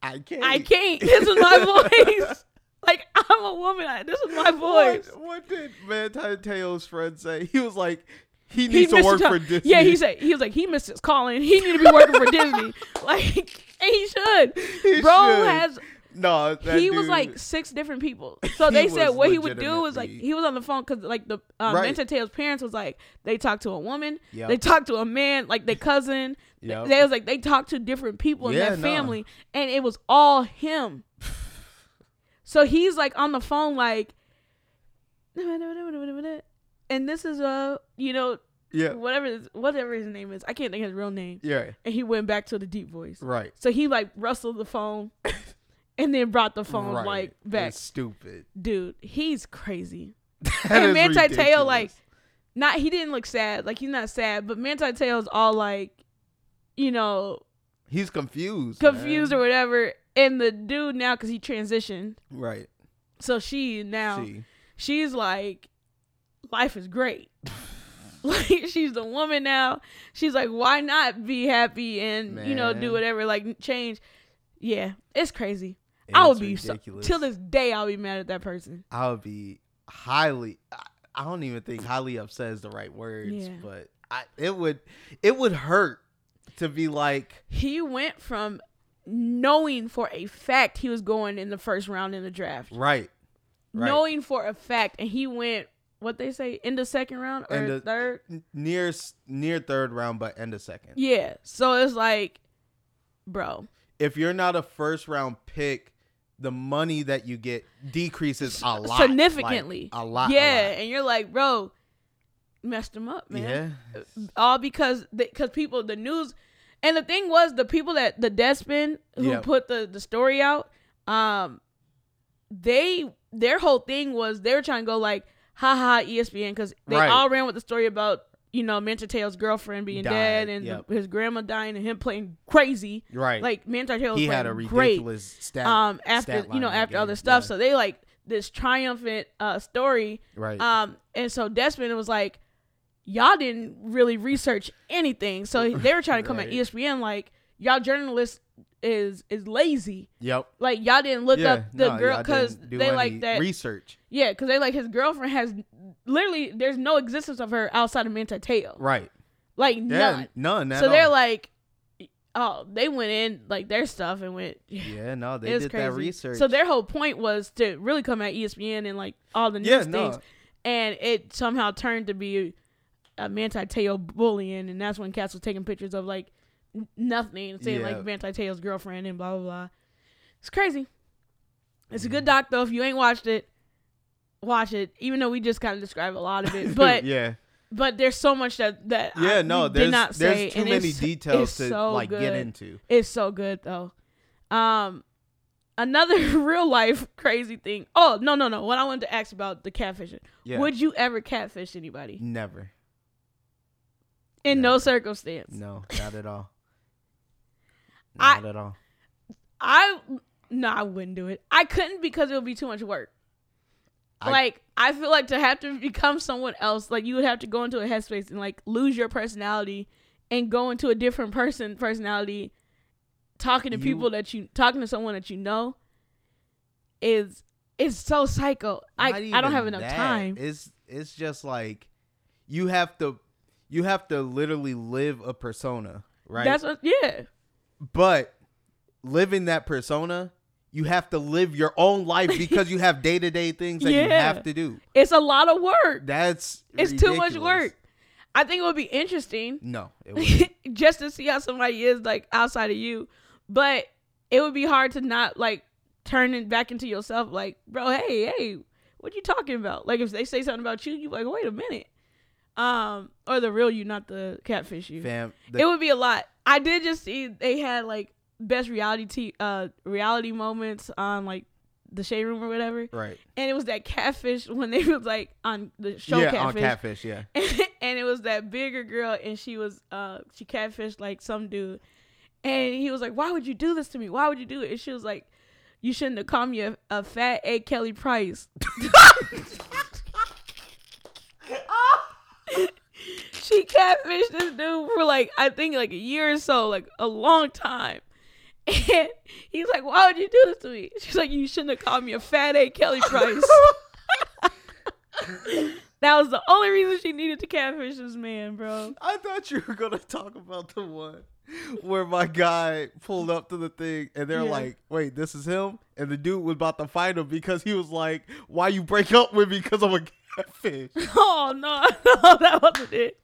I can't. "I can't. This is my [laughs] voice. [laughs] like, I'm a woman. I, this is my voice." What, what did Manti Te'o's friend say? He was like, he He needs to missed work for. Disney. Yeah, he said he was like he missed his calling. He need to be working for Disney. Like, and he should. He Bro should. has no. He was like six different people. So they said what he would do was like he was on the phone because like the um, Right. Parents was like they talked to a woman, Yep. they talked to a man, like their cousin. Yep. They was like they talked to different people in Yeah, that no. family, and it was all him. so he's like on the phone like, and this is uh you know yeah, whatever his- whatever his name is, I can't think of his real name. yeah, And he went back to the deep voice. right. So he like rustled the phone [laughs] and then brought the phone right. like back. It's stupid. Dude, he's crazy. [laughs] And Manti Te'o like not he didn't look sad. Like he's not sad, but Manti Te'o's all like, you know, he's confused. confused man. or whatever. And the dude now cuz he transitioned. right. So she now See, she's like life is great. [laughs] like she's the woman now. She's like why not be happy and you know do whatever like change. Yeah, it's crazy. I would be so, ridiculous. till this day. I'll be mad at that person. I would be highly. I, I don't even think highly upset is the right words, Yeah. but I, it would it would hurt to be like He went from knowing for a fact he was going in the first round in the draft, right, right. knowing for a fact, and he went what they say in the second round or the- third. Near near third round, but end of second. Yeah, so it's like, bro, If you're not a first round pick, the money that you get decreases a lot, significantly, like, a lot. a Yeah, lot. and you're like, bro, messed them up, man. yeah. all because because people the news and the thing was the people that the Deadspin who put the the story out um they their whole thing was they were trying to go like ha ha ESPN because they Right. all ran with the story about you know, Te'o's girlfriend being Died, dead and yep. his grandma dying and him playing crazy. Right. Like Te'o was he had a great. ridiculous stat. Um, after stat you know, after other stuff, Yeah. so they like this triumphant uh story. right. Um, and so Desmond was like, y'all didn't really research anything, so they were trying to come at E ESPN like y'all journalists is is lazy. yep. Like y'all didn't look yeah. up the no, girl because they like that. research. yeah, because they like his girlfriend has literally there's no existence of her outside of Manti Te'o. Right. Like Yeah. none. None. So they're like, oh, they went in like their stuff and went. [laughs] Yeah. No, they did crazy. that research. So their whole point was to really come at ESPN and like all the news yeah. things, No. and it somehow turned to be a Manti Te'o bullying, and that's when Cass was taking pictures of like nothing and saying Yeah. like Manti Te'o's girlfriend and blah blah blah. It's crazy. It's a good doc though. If you ain't watched it, watch it. Even though we just kind of describe a lot of it, [laughs] but yeah. but there's so much that that Yeah. I, no. There's did not say, there's too and many it's- details it's to so like get into. It's so good though. Um, another [laughs] real life crazy thing. Oh no no no! What I wanted to ask about the catfishing. Yeah. Would you ever catfish anybody? Never. In no circumstance. No. Not at all. I- at all. I no, I wouldn't do it. I couldn't because it would be too much work. I- like I feel like to have to become someone else, like you would have to go into a headspace and like lose your personality and go into a different person personality, talking to You- people that you talking to someone that you know is is so psycho. I I don't have enough that. time. It's it's just like you have to you have to literally live a persona, right? That's what yeah. But living that persona, you have to live your own life because you have day to day things that you [laughs] have to do. It's a lot of work. That's It's too much work. I think it would be interesting No, it [laughs] just to see how somebody is like outside of you. But it would be hard to not like turn it back into yourself. Like, bro, hey, hey, what you talking about? Like, if they say something about you, you like, wait a minute. Um, or the real you, not the catfish you. fam. it would be a lot. I did just see they had like best reality t- uh reality moments on like the shade room or whatever, right. and it was that catfish when they [laughs] was like on the show yeah, catfish on catfish. Yeah. [laughs] and it was that bigger girl and she was uh she catfished like some dude and he was like why would you do this to me why would you do it and she was like you shouldn't have called me a, a fat a kelly price [laughs] she catfished this dude for like i think like a year or so like a long time. [laughs] And he's like why would you do this to me? She's like you shouldn't have called me a fat a kelly price. [laughs] That was the only reason she needed to catfish this man, bro. I thought you were gonna talk about the one where my guy pulled up to the thing and they're Yeah. like, "Wait, this is him," and the dude was about to fight him because he was like, "Why you break up with me? Because I'm a catfish?" Oh [laughs] no, [laughs] no, that wasn't it.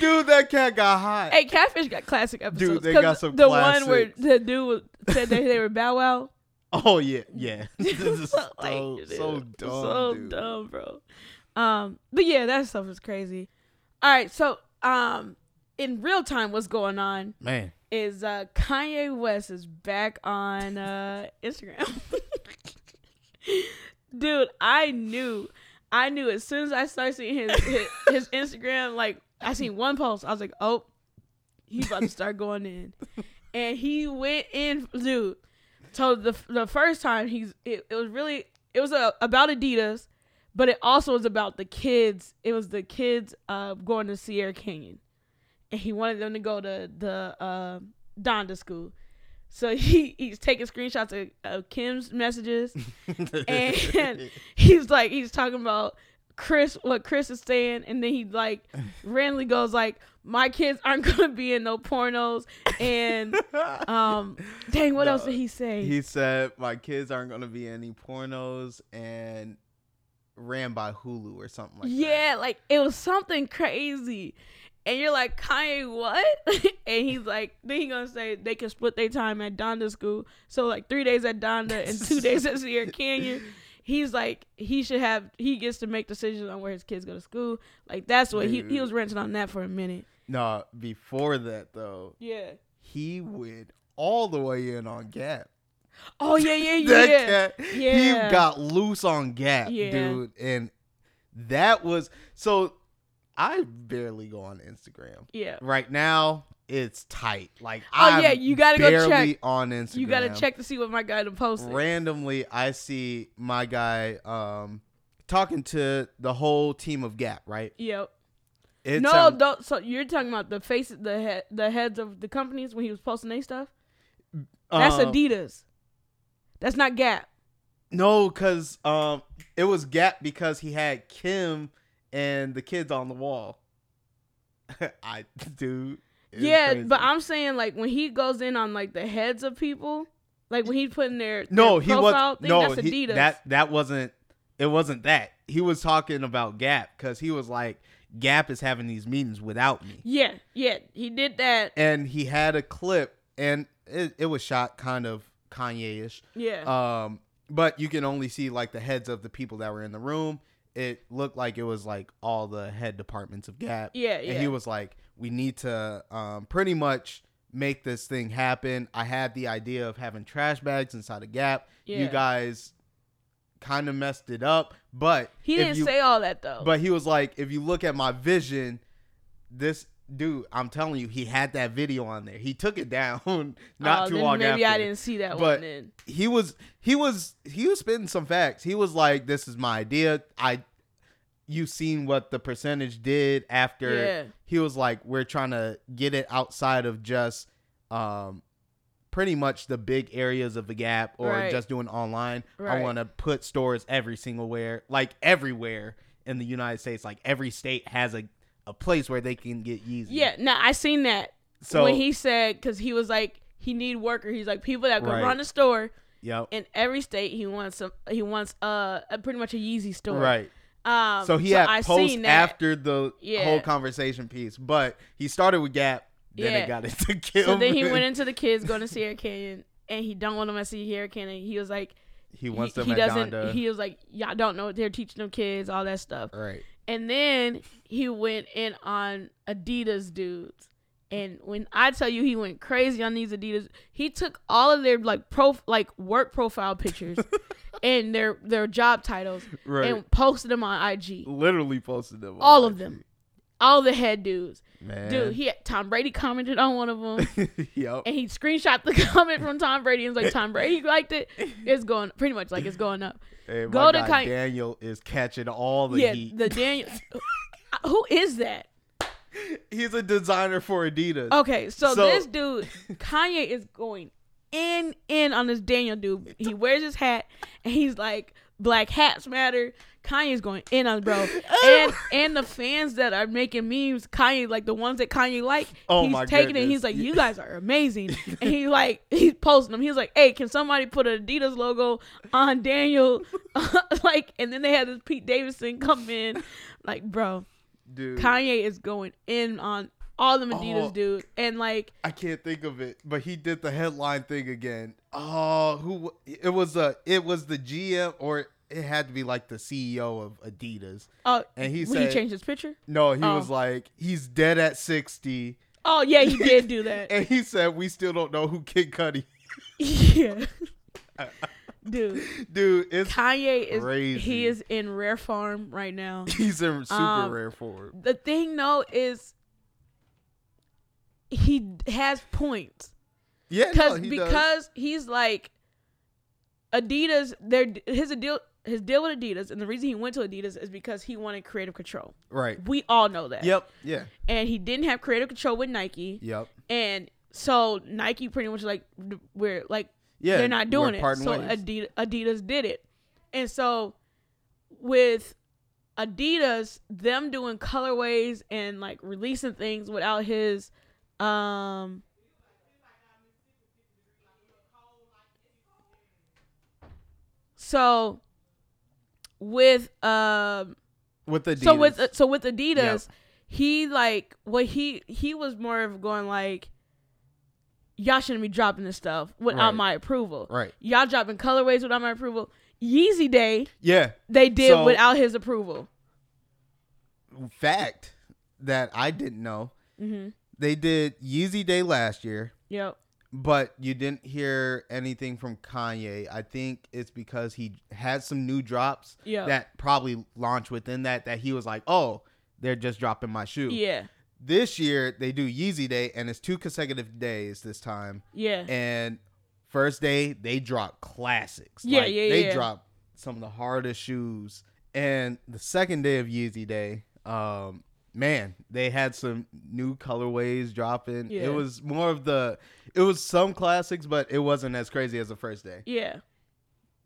dude, that cat got hot. Hey, catfish got classic episodes. they 'Cause got some The one where the dude said that they were Bow Wow. [laughs] Oh yeah, yeah. this is so, Like, so dumb, so dude. dumb, bro. Um, but yeah, that stuff is crazy. All right, so um, in real time, what's going on Man, is uh Kanye West is back on uh Instagram. Dude, I knew. I knew as soon as I started seeing his his, his Instagram, like I seen one post, I was like, "Oh, he's about to start going in," and he went in, dude. So the the first time he's it, it was really it was uh, about Adidas, but it also was about the kids. It was the kids uh going to Sierra Canyon, and he wanted them to go to the uh, Donda school. So [laughs] he he's taking screenshots of, of Kim's messages, [laughs] and [laughs] he's like he's talking about Chris what Chris is saying, and then he like randomly goes like, "My kids aren't gonna be in no pornos," and um, dang, what No, else did he say? he said my kids aren't gonna be any pornos and ran by Hulu or something like that. yeah, like it was something crazy. And you're like, Kanye, what? [laughs] and he's like, then he gonna say they can split their time at Donda school. So like three days at Donda and two [laughs] days at Sierra Canyon. He's like, he should have, he gets to make decisions on where his kids go to school. Like that's what he he was ranting on that for a minute. No, before that though, Yeah. he went all the way in on Gap. Oh yeah, yeah, [laughs] That yeah. cat, Yeah. he got loose on Gap, Yeah. dude, and that was so. I barely go on Instagram. Yeah. Right now, it's tight. Like Oh, I'm yeah, you gotta go barely check. on Instagram. You gotta check to see what my guy done posted. randomly I see my guy um talking to the whole team of Gap, right? Yep. It's no, um, don't, so you're talking about the faces, the head, the heads of the companies when he was posting their stuff. That's um, Adidas. That's not Gap. No, cuz um it was Gap because he had Kim and the kids on the wall. [laughs] I dude. was Yeah, crazy. but I'm saying like when he goes in on like the heads of people, like when he's putting their, No, their he profile was thing, no he- that that wasn't it wasn't that. He was talking about Gap cuz he was like Gap is having these meetings without me. yeah, yeah, he did that. and he had a clip and it, it was shot kind of Kanye-ish. Yeah, Um, but you can only see like the heads of the people that were in the room. It looked like it was like all the head departments of Gap. Yeah, And yeah. he was like, "We need to um, pretty much make this thing happen." I had the idea of having trash bags inside of Gap. Yeah. You guys kind of messed it up, but he didn't you- say all that though. but he was like, if you look at my vision, this dude, I'm telling you, he had that video on there. He took it down [laughs] not Oh, too long maybe after. I didn't see that one. but Then he was he was he was spitting some facts. He was like, "This is my idea." I you've seen what the percentage did after Yeah. he was like, "We're trying to get it outside of just um pretty much the big areas of the gap or Right. just doing online. I want to put stores every single where, like everywhere in the United States. Like every state has a a place where they can get Yeezy. yeah, no, I seen that So when he said because he was like he need worker. He's like people that can Right. run the store yep. in every state. He wants some. He wants uh a, pretty much a Yeezy store. Right. Um. So he had I post seen that. after the Yeah. whole conversation piece, but he started with Gap, then Yeah. it got [laughs] into Kim. So then he went into the kids going to Sierra Canyon, and he don't want them to see Sierra Canyon. He was like, he wants he, them he doesn't. Donda. He was like, y'all don't know what they're teaching them kids, all that stuff. right. And then he went in on Adidas dudes. And when I tell you he went crazy on these Adidas, he took all of their like pro like work profile pictures [laughs] and their their job titles Right. and posted them on IG. Literally posted them. All of them. All the head dudes. Man. Dude, he had Tom Brady commented on one of them. [laughs] yep. and he screenshot the [laughs] comment from Tom Brady and was like, Tom Brady liked it. It's going pretty much like it's going up. Hey, go my to guy Kanye- Daniel is catching all the yeah, heat. the Daniel. [laughs] Who is that? He's a designer for Adidas. Okay, so, So- this dude, Kanye, is going in in on this Daniel dude. He wears his hat and he's like, "Black hats matter." Kanye's going in on bro, [laughs] and and the fans that are making memes, Kanye like the ones that Kanye like, Oh he's taking it. He's like, "You guys are amazing," [laughs] and he like he's posting them. He's like, "Hey, can somebody put an Adidas logo on Daniel?" [laughs] like, and then they had this Pete Davidson come in, like, bro, Dude. Kanye is going in on all the Adidas Oh. dude, and like. I can't think of it, but he did the headline thing again. Oh, who it was a it was the GM or it had to be like the CEO of Adidas. Oh, And he said, he changed his picture. No, he Oh. was like he's dead at 60 Oh yeah, he [laughs] did do that. and he said we still don't know who Kid Cudi. yeah, [laughs] dude, Dude, it's Kanye is Crazy. he is in rare form right now. [laughs] he's in super Um, rare form. The thing though is he has points Yeah, no, because he because does. he's like Adidas. Their his deal his deal with Adidas, and the reason he went to Adidas is because he wanted creative control. right. We all know that. Yep. Yeah. And he didn't have creative control with Nike. Yep. And so Nike pretty much like we're like Yeah. they're not doing it. So ways. Adidas, Adidas did it, and so with Adidas, them doing colorways and like releasing things without his um. So with um with the so with so with Adidas, Yep. he like what he he was more of going like, y'all shouldn't be dropping this stuff without Right. my approval. Right. Y'all dropping colorways without my approval. Yeezy Day yeah. they did So- without his approval. Fact that I didn't know. Mm-hmm. They did Yeezy Day last year. Yep. But you didn't hear anything from Kanye. I think it's because he had some new drops Yeah. that probably launched within that that he was like, "Oh, they're just dropping my shoe. Yeah. This year they do Yeezy Day, and it's two consecutive days this time. Yeah. And first day they drop classics. Yeah, Like, yeah, They yeah. drop some of the hardest shoes. And the second day of Yeezy Day, um, man, they had some new colorways dropping. Yeah. It was more of the, it was some classics, but it wasn't as crazy as the first day. Yeah.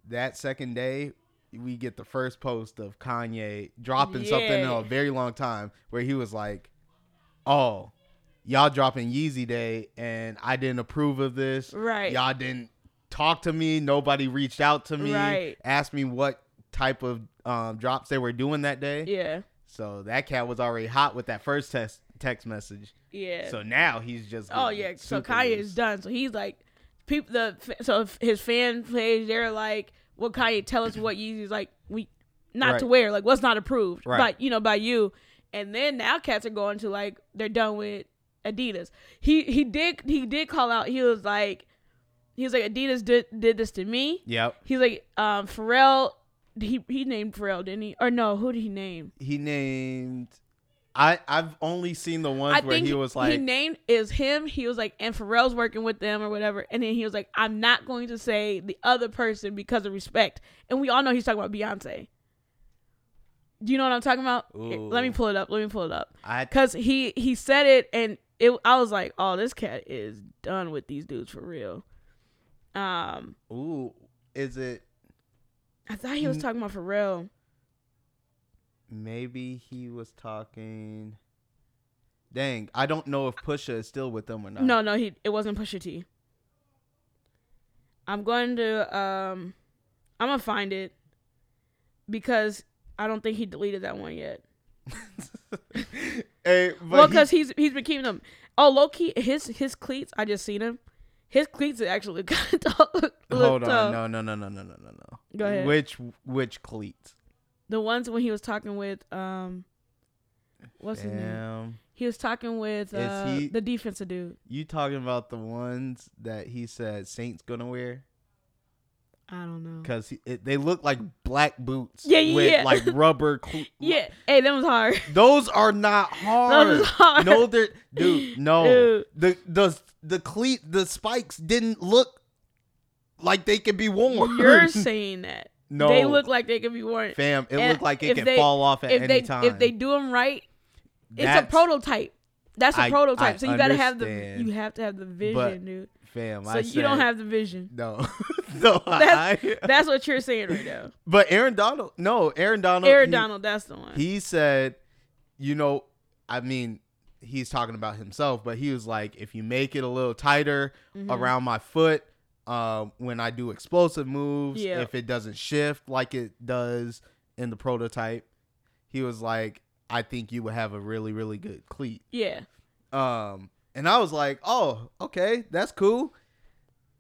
That second day, we get the first post of Kanye dropping something in a very long time where he was like, "Oh, y'all dropping Yeezy Day, and I didn't approve of this. Right. Y'all didn't talk to me. Nobody reached out to me, Right. asked me what type of um, drops they were doing that day. Yeah. So that cat was already hot with that first text text message. Yeah. So now he's just Oh yeah, so Kanye loose. is done. So he's like, people. The so his fan page, they're like, "Well, Kanye, tell us what Yeezy's like. We not to wear, like what's not approved, Right. but you know, by you." And then now cats are going to like they're done with Adidas. He he did he did call out. He was like, he was like Adidas did did this to me. Yep. He's like, um, Pharrell. He he named Pharrell, didn't he? Or no, who did he name? He named. I I've only seen the ones I where he was like, he named is him. He was like, and Pharrell's working with them or whatever. And then he was like, I'm not going to say the other person because of respect. And we all know he's talking about Beyonce. Do you know what I'm talking about? Here, let me pull it up. Let me pull it up. I Cause he he said it, and it. I was like, oh, this cat is done with these dudes for real. Um, ooh, is it I thought he was talking about Pharrell. maybe he was talking? Dang, I don't know if Pusha is still with them or not. No, no, he it wasn't Pusha T. I'm going to um I'm gonna find it because I don't think he deleted that one yet. [laughs] hey, but well, he- because he's he's been keeping them. Oh, low key, his his cleats. I just seen him. His cleats actually [laughs] kind of look hold on, no, no, no, no, no, no, no, no. Go ahead. Which which cleats? The ones when he was talking with um, what's his name? He was talking with uh, he- the defensive dude. You talking about the ones that he said Saints gonna wear? I don't know. Cause it, they look like black boots. Yeah, yeah, with yeah. like rubber. [laughs] Cle- Yeah, hey, that was hard. [laughs] Those are not hard. Those are hard. No, they're dude. No, [laughs] Dude. the the the cleat the spikes didn't look like they could be worn. You're saying that. No. They look like they could be worn. fam. It And looked like it they- fall off at any they time. if they do them right, it's a prototype. That's a I- prototype. I so you gotta have the you have to have the vision, But dude. Fam. So I you don't have the vision. no, [laughs] no. [laughs] That's I, that's what you're saying right now. but Aaron Donald, no, Aaron Donald. Aaron he- Donald, that's the one. he said, you know, I mean, he's talking about himself, but he was like, if you make it a little tighter Mm-hmm. around my foot, um, when I do explosive moves, Yeah. if it doesn't shift like it does in the prototype, he was like, I think you would have a really, really good cleat. yeah. Um, and I was like, oh, okay, that's cool.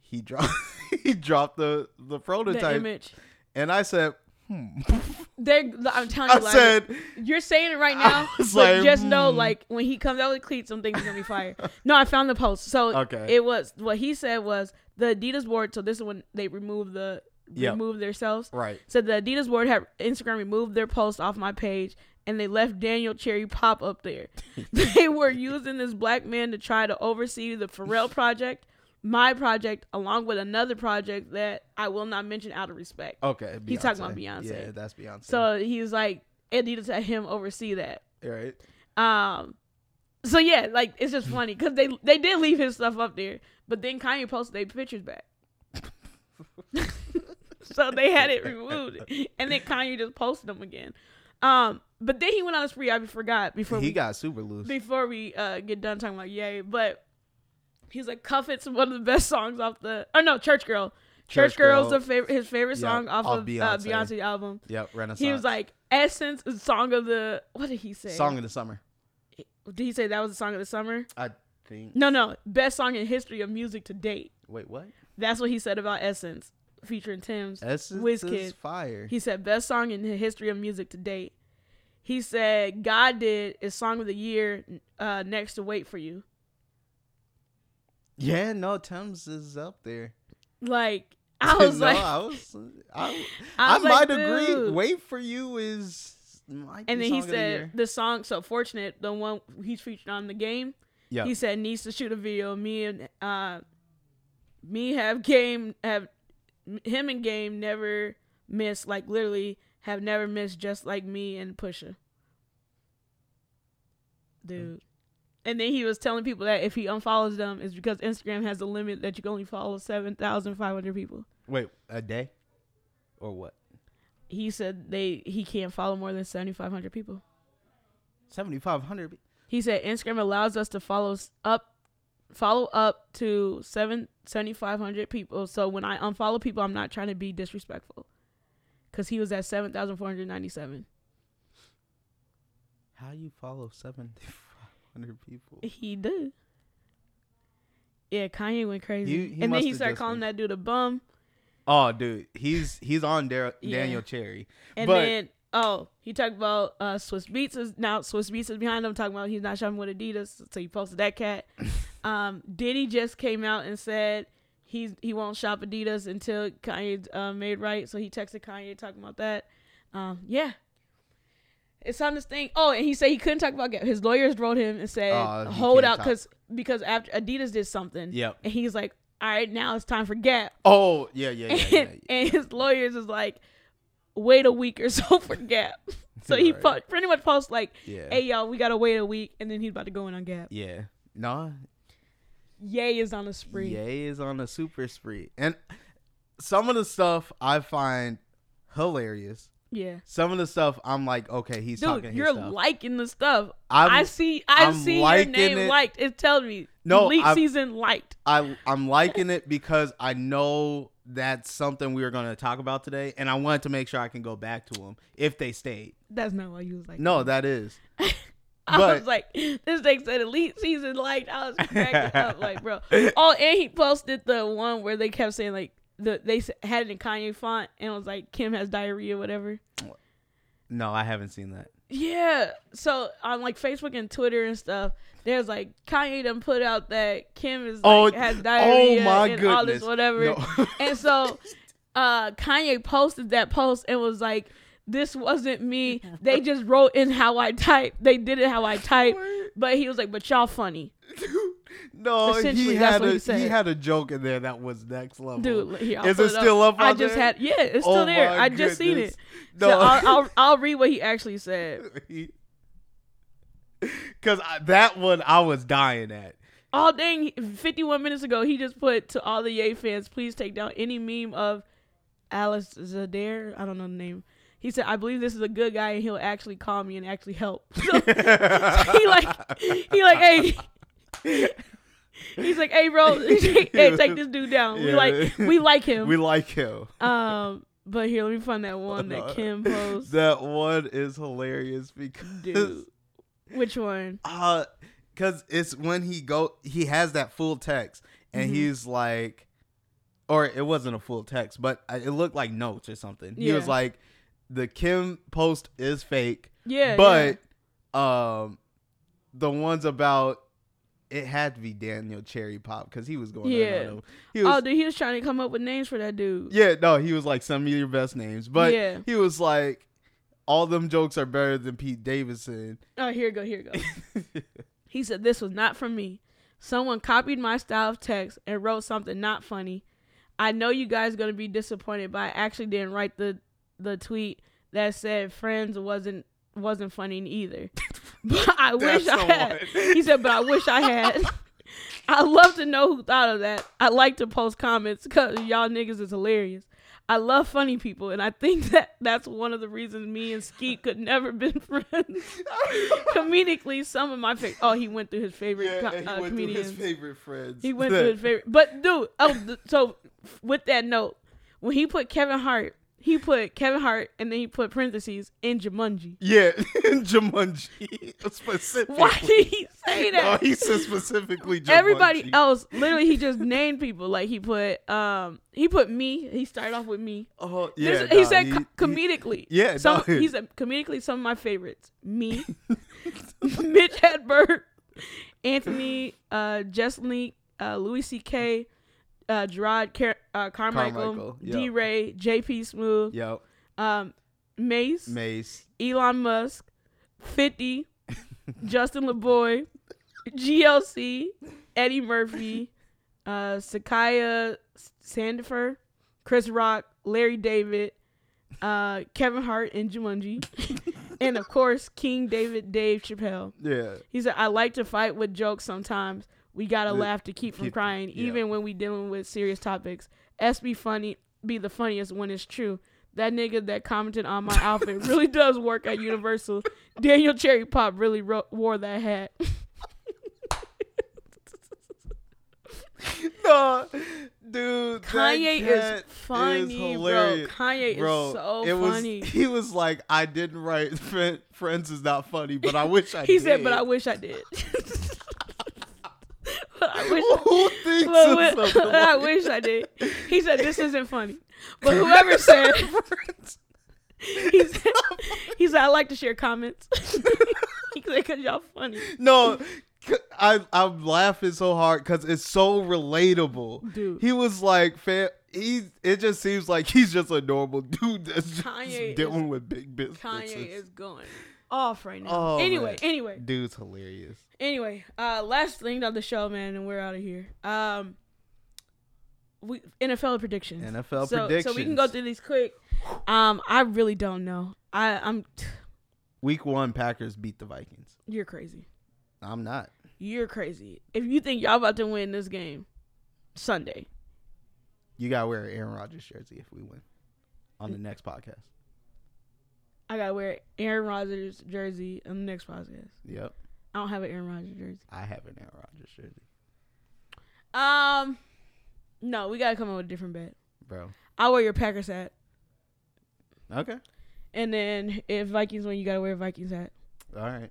He dropped, [laughs] he dropped the the The prototype, image. and I said, hmm. [laughs] They're, I'm telling I you, like, said, you're saying it right now, but like, just know, hmm. like when he comes out with cleats, some things are gonna be fire. no, I found the post. So Okay. it was what he said was the Adidas board. So this is when they removed the Yep. removed themselves. right. So the Adidas board had Instagram removed their post off my page and they left Daniel Cherry pop up there. [laughs] they were using this black man to try to oversee the Pharrell [laughs] project, my project, along with another project that I will not mention out of respect. Okay, He's talking about Beyonce. Yeah, that's Beyonce. So he's like Adidas had him oversee that. right, Um so yeah, like it's just funny because they they did leave his stuff up there, but then Kanye posted their pictures back. [laughs] so they had it removed, and then Kanye just posted them again. Um, but then he went on a spree. I forgot before he we got super loose. before we uh get done talking about Yay, but he's like Cuff It's one of the best songs off the. Oh no, Church Girl. Church, Church Girl's Girl. the favorite his favorite song off, off of Beyonce. Uh, Beyonce album. Yep, Renaissance. He was like Essence is song of the what did he say? song of the summer. Did he say that was the song of the summer? I think. No, no, best song in history of music to date. Wait, what? That's what he said about Essence, featuring Tems Essence Wizkid. is fire. He said best song in the history of music to date. He said God did is song of the year uh, next to Wait for You. yeah, no, Tems is up there. Like I was [laughs] no, like, I was, I, [laughs] I I, was like, might agree. dude. Wait for you is And then he of the said the song "So Fortunate," the one he's featured on the game. yeah, He said needs to shoot a video. Me and uh, me have game have him and game never miss like literally have never missed just like me and Pusha. Dude. And then he was telling people that if he unfollows them, it's because Instagram has a limit that you can only follow seven thousand five hundred people. wait a day, or what? He said they he can't follow more than seventy five hundred people. Seventy five hundred. He said Instagram allows us to follow up follow up to seven seventy five hundred people. So when I unfollow people, I'm not trying to be disrespectful. Cause he was at seven thousand four hundred ninety seven. How you follow seventy five hundred people? He did. Yeah, Kanye went crazy, and then he started calling been- that dude a bum. Oh, dude, he's he's on Dar- [laughs] Yeah. Daniel Cherry. And but then oh, he talked about uh Swizz Beatz is now Swizz Beatz is behind him talking about he's not shopping with Adidas, so he posted that cat. [laughs] um Diddy just came out and said he's he won't shop Adidas until Kanye uh, made right. So he texted Kanye talking about that. Um yeah. It's on this thing. Oh, and he said he couldn't talk about Gap. His lawyers wrote him and said, he "Hold out, because because after Adidas did something, Yep. and he's like, all right, now it's time for Gap." oh yeah yeah yeah. yeah, and, and his lawyers is like, wait a week or [laughs] so for Gap. [laughs] So he Right. po- pretty much posts like, yeah. hey y'all, we gotta wait a week, and then he's about to go in on Gap. yeah. No, Ye is on a spree. Yay is on a super spree, and some of the stuff I find hilarious. Yeah. Some of the stuff I'm like, okay, he's Dude, talking you're liking the stuff. I'm- I see. I I'm see your name it. liked. It's telling me. No, Elite I'm- season liked. I I'm liking it because I know that's something we were going to talk about today, and I wanted to make sure I can go back to them if they stayed. That's not why you was like. No, that is. [laughs] [laughs] I but- was like, this thing said elite season liked. I was cracking up, like, bro. Oh, and he posted the one where they kept saying like the they had it in Kanye font and it was like Kim has diarrhea, whatever. No, I haven't seen that. Yeah. So on like Facebook and Twitter and stuff, there's like Kanye done put out that Kim is Oh, like has diarrhea oh my and all this whatever. No. and so [laughs] uh Kanye posted that post and was like, This wasn't me. They just wrote in how I type. They did it how I [laughs] type. But he was like, But y'all funny. [laughs] No, he Essentially, that's had what a he said. had a joke in there that was next level. Dude, here, is it still up? I on just there? had yeah, it's Oh still there. I just seen it. No, So I'll, I'll [laughs] I'll read what he actually said. because that one I was dying at. Oh dang! 51 minutes ago, he just put to all the Ye fans, please take down any meme of Alice Zadair. I don't know the name. He said, I believe this is a good guy and he'll actually call me and actually help. [laughs] So, [laughs] he like, he like, hey, he's like, hey, bro, [laughs] hey, take this dude down. We like, we like him. We like him. um, but here, let me find that one that Kim posted. That one is hilarious because Dude, which one? uh cuz it's when he go he has that full text and Mhm. he's like or it wasn't a full text, but it looked like notes or something. He was like the Kim post is fake, Yeah, but um the ones about it had to be Daniel Cherry Pop cuz he was going Yeah. in on him. He yeah. was oh, dude, he was trying to come up with names for that dude. Yeah, no, he was like, send me your best names. But Yeah. he was like, all them jokes are better than Pete Davidson. Oh, here you go, here you go. [laughs] He said, This was not from me. Someone copied my style of text and wrote something not funny. I know you guys going to be disappointed, but I actually didn't write the, the tweet that said friends wasn't wasn't funny either. [laughs] but I wish That's I had. one. He said, But I wish I had. [laughs] I'd love to know who thought of that. I like to post comments because y'all niggas is hilarious. I love funny people, and I think [laughs] that that's one of the reasons me and Skete could never been friends. Comedically, some of my favorite. Oh, he went through his favorite co- uh, comedians. favorite friends. he went through his favorite. But dude, oh, th- so with that note, when he put Kevin Hart, he put Kevin Hart, and then he put parentheses in Jumanji. Yeah, [laughs] in Jumanji. Specifically. Why did he say No, that? he said specifically [laughs] Jumanji. Everybody else, literally, he just named people. Like he put, um, he put me. He started off with me. Oh, This- yeah. he nah, said co- comedically. yeah, some, no. he said comedically some of my favorites. Me, [laughs] Mitch Hedberg, Anthony, uh, Jesslyn, uh, Louis C.K., uh, Jerrod Car- uh, Carmichael, Carmichael, D. Ray, JB Smoove, Yo, um, Mase, Mase, Elon Musk, 50, [laughs] Justin Laboy, GLC, Eddie Murphy, uh, Sakaya Sandifer, Chris Rock, Larry David, uh, Kevin Hart, and Jumanji. [laughs] and of course, King David Dave Chappelle. yeah, He said, I like to fight with jokes sometimes. We gotta The- laugh to keep from crying, yeah. even when we dealing with serious topics. S be funny, be the funniest when it's true. That nigga that commented on my outfit [laughs] really does work at Universal. Daniel Cherry Pop really ro- wore that hat. [laughs] no, dude, Kanye is funny, bro. hilarious. Kanye Bro, is so it was, funny. [laughs] He was like, I didn't write Friends is not funny, but I wish I he did. said, but I wish I did. [laughs] I wish Who thinks But of wi- something [laughs] I like wish I did. He said this isn't funny. But whoever said [laughs] he said he said I like to share comments. he said cause y'all funny. No, I I'm laughing so hard because it's so relatable. Dude. he was like, fam, he. It just seems like he's just a normal dude that's Kanye dealing is- with big businesses. Kanye is going off right now. Oh, anyway, man. anyway, dude's hilarious. anyway. Uh, last thing of the show, man, and we're out of here. Um, we NFL predictions. NFL so, So we can go through these quick. Um, I really don't know. I I'm t- Week one, Packers beat the Vikings. you're crazy. I'm not. You're crazy. If you think y'all about to win this game Sunday, You gotta wear an Aaron Rodgers jersey if we win on the next podcast. I gotta wear Aaron Rodgers jersey on the next podcast. Yep, I don't have an Aaron Rodgers jersey. I have an Aaron Rodgers jersey, Um, no, we gotta come up with a different bet. bro. I'll wear your Packers hat, Okay, and then if Vikings win, you gotta wear a Vikings hat. all right.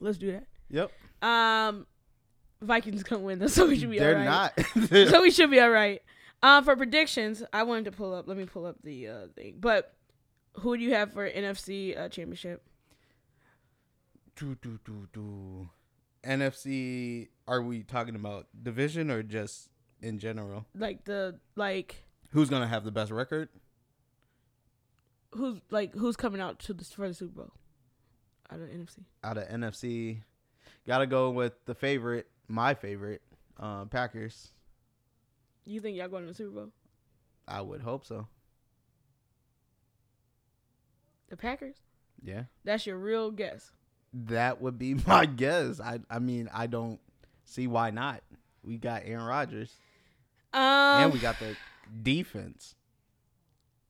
Let's do that. Yep, Um, Vikings gonna win, though, so we should be they're not. [laughs] so we should be all right. Um, for predictions, I wanted to pull up. Let me pull up the uh thing. But who do you have for NFC uh, championship? do, do, do, do. NFC. Are we talking about division or just in general? Like the like Who's gonna have the best record? who's like who's coming out to the for the Super Bowl out of NFC? Out of NFC, gotta go with the favorite, my favorite, uh, Packers. You think y'all going to the Super Bowl? I would hope so. The Packers? Yeah, That's your real guess. that would be [laughs] my guess. I, I mean, I don't see why not. We got Aaron Rodgers, Um. and we got the defense.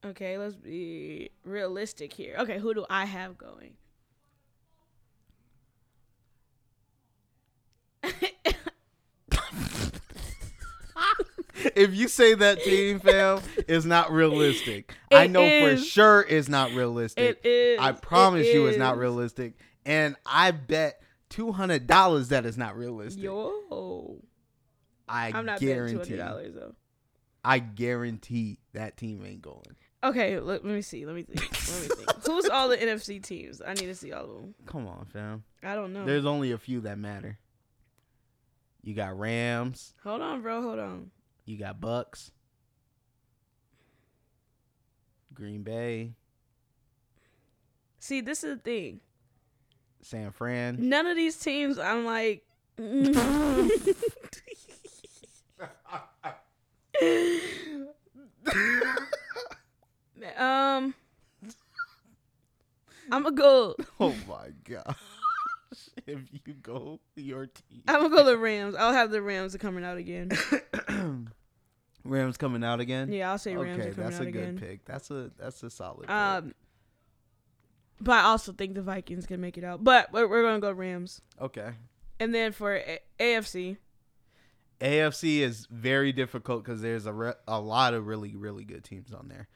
okay, let's be realistic here. Okay, who do I have going? If you say that team, [laughs] fam, is not realistic. I It know for sure it's not realistic. It is. I promise It you it's not realistic. And I bet two hundred dollars that is not realistic. Yo, I I'm not betting two guarantee. hundred dollars though. I guarantee that team ain't going. Okay, let, let me see. Let me think. Let me think. [laughs] Who's all the NFC teams? I need to see all of them. Come on, fam. I don't know. There's only a few that matter. You got Rams. hold on, bro. Hold on. You got Bucs. Green Bay. See, this is the thing. San Fran. None of these teams, I'm like. mm. [laughs] um, I'm gonna go. [laughs] Oh my gosh. if you go to your team. I'm gonna go the Rams. I'll have the Rams coming out again. [clears throat] Rams coming out again? Yeah, I'll say Rams okay, are coming that's a good again. pick. That's a that's a solid pick. Um, but I also think the Vikings can make it out. But we're, we're gonna go Rams, okay. and then for A- AFC, AFC is very difficult because there's a re- a lot of really really good teams on there.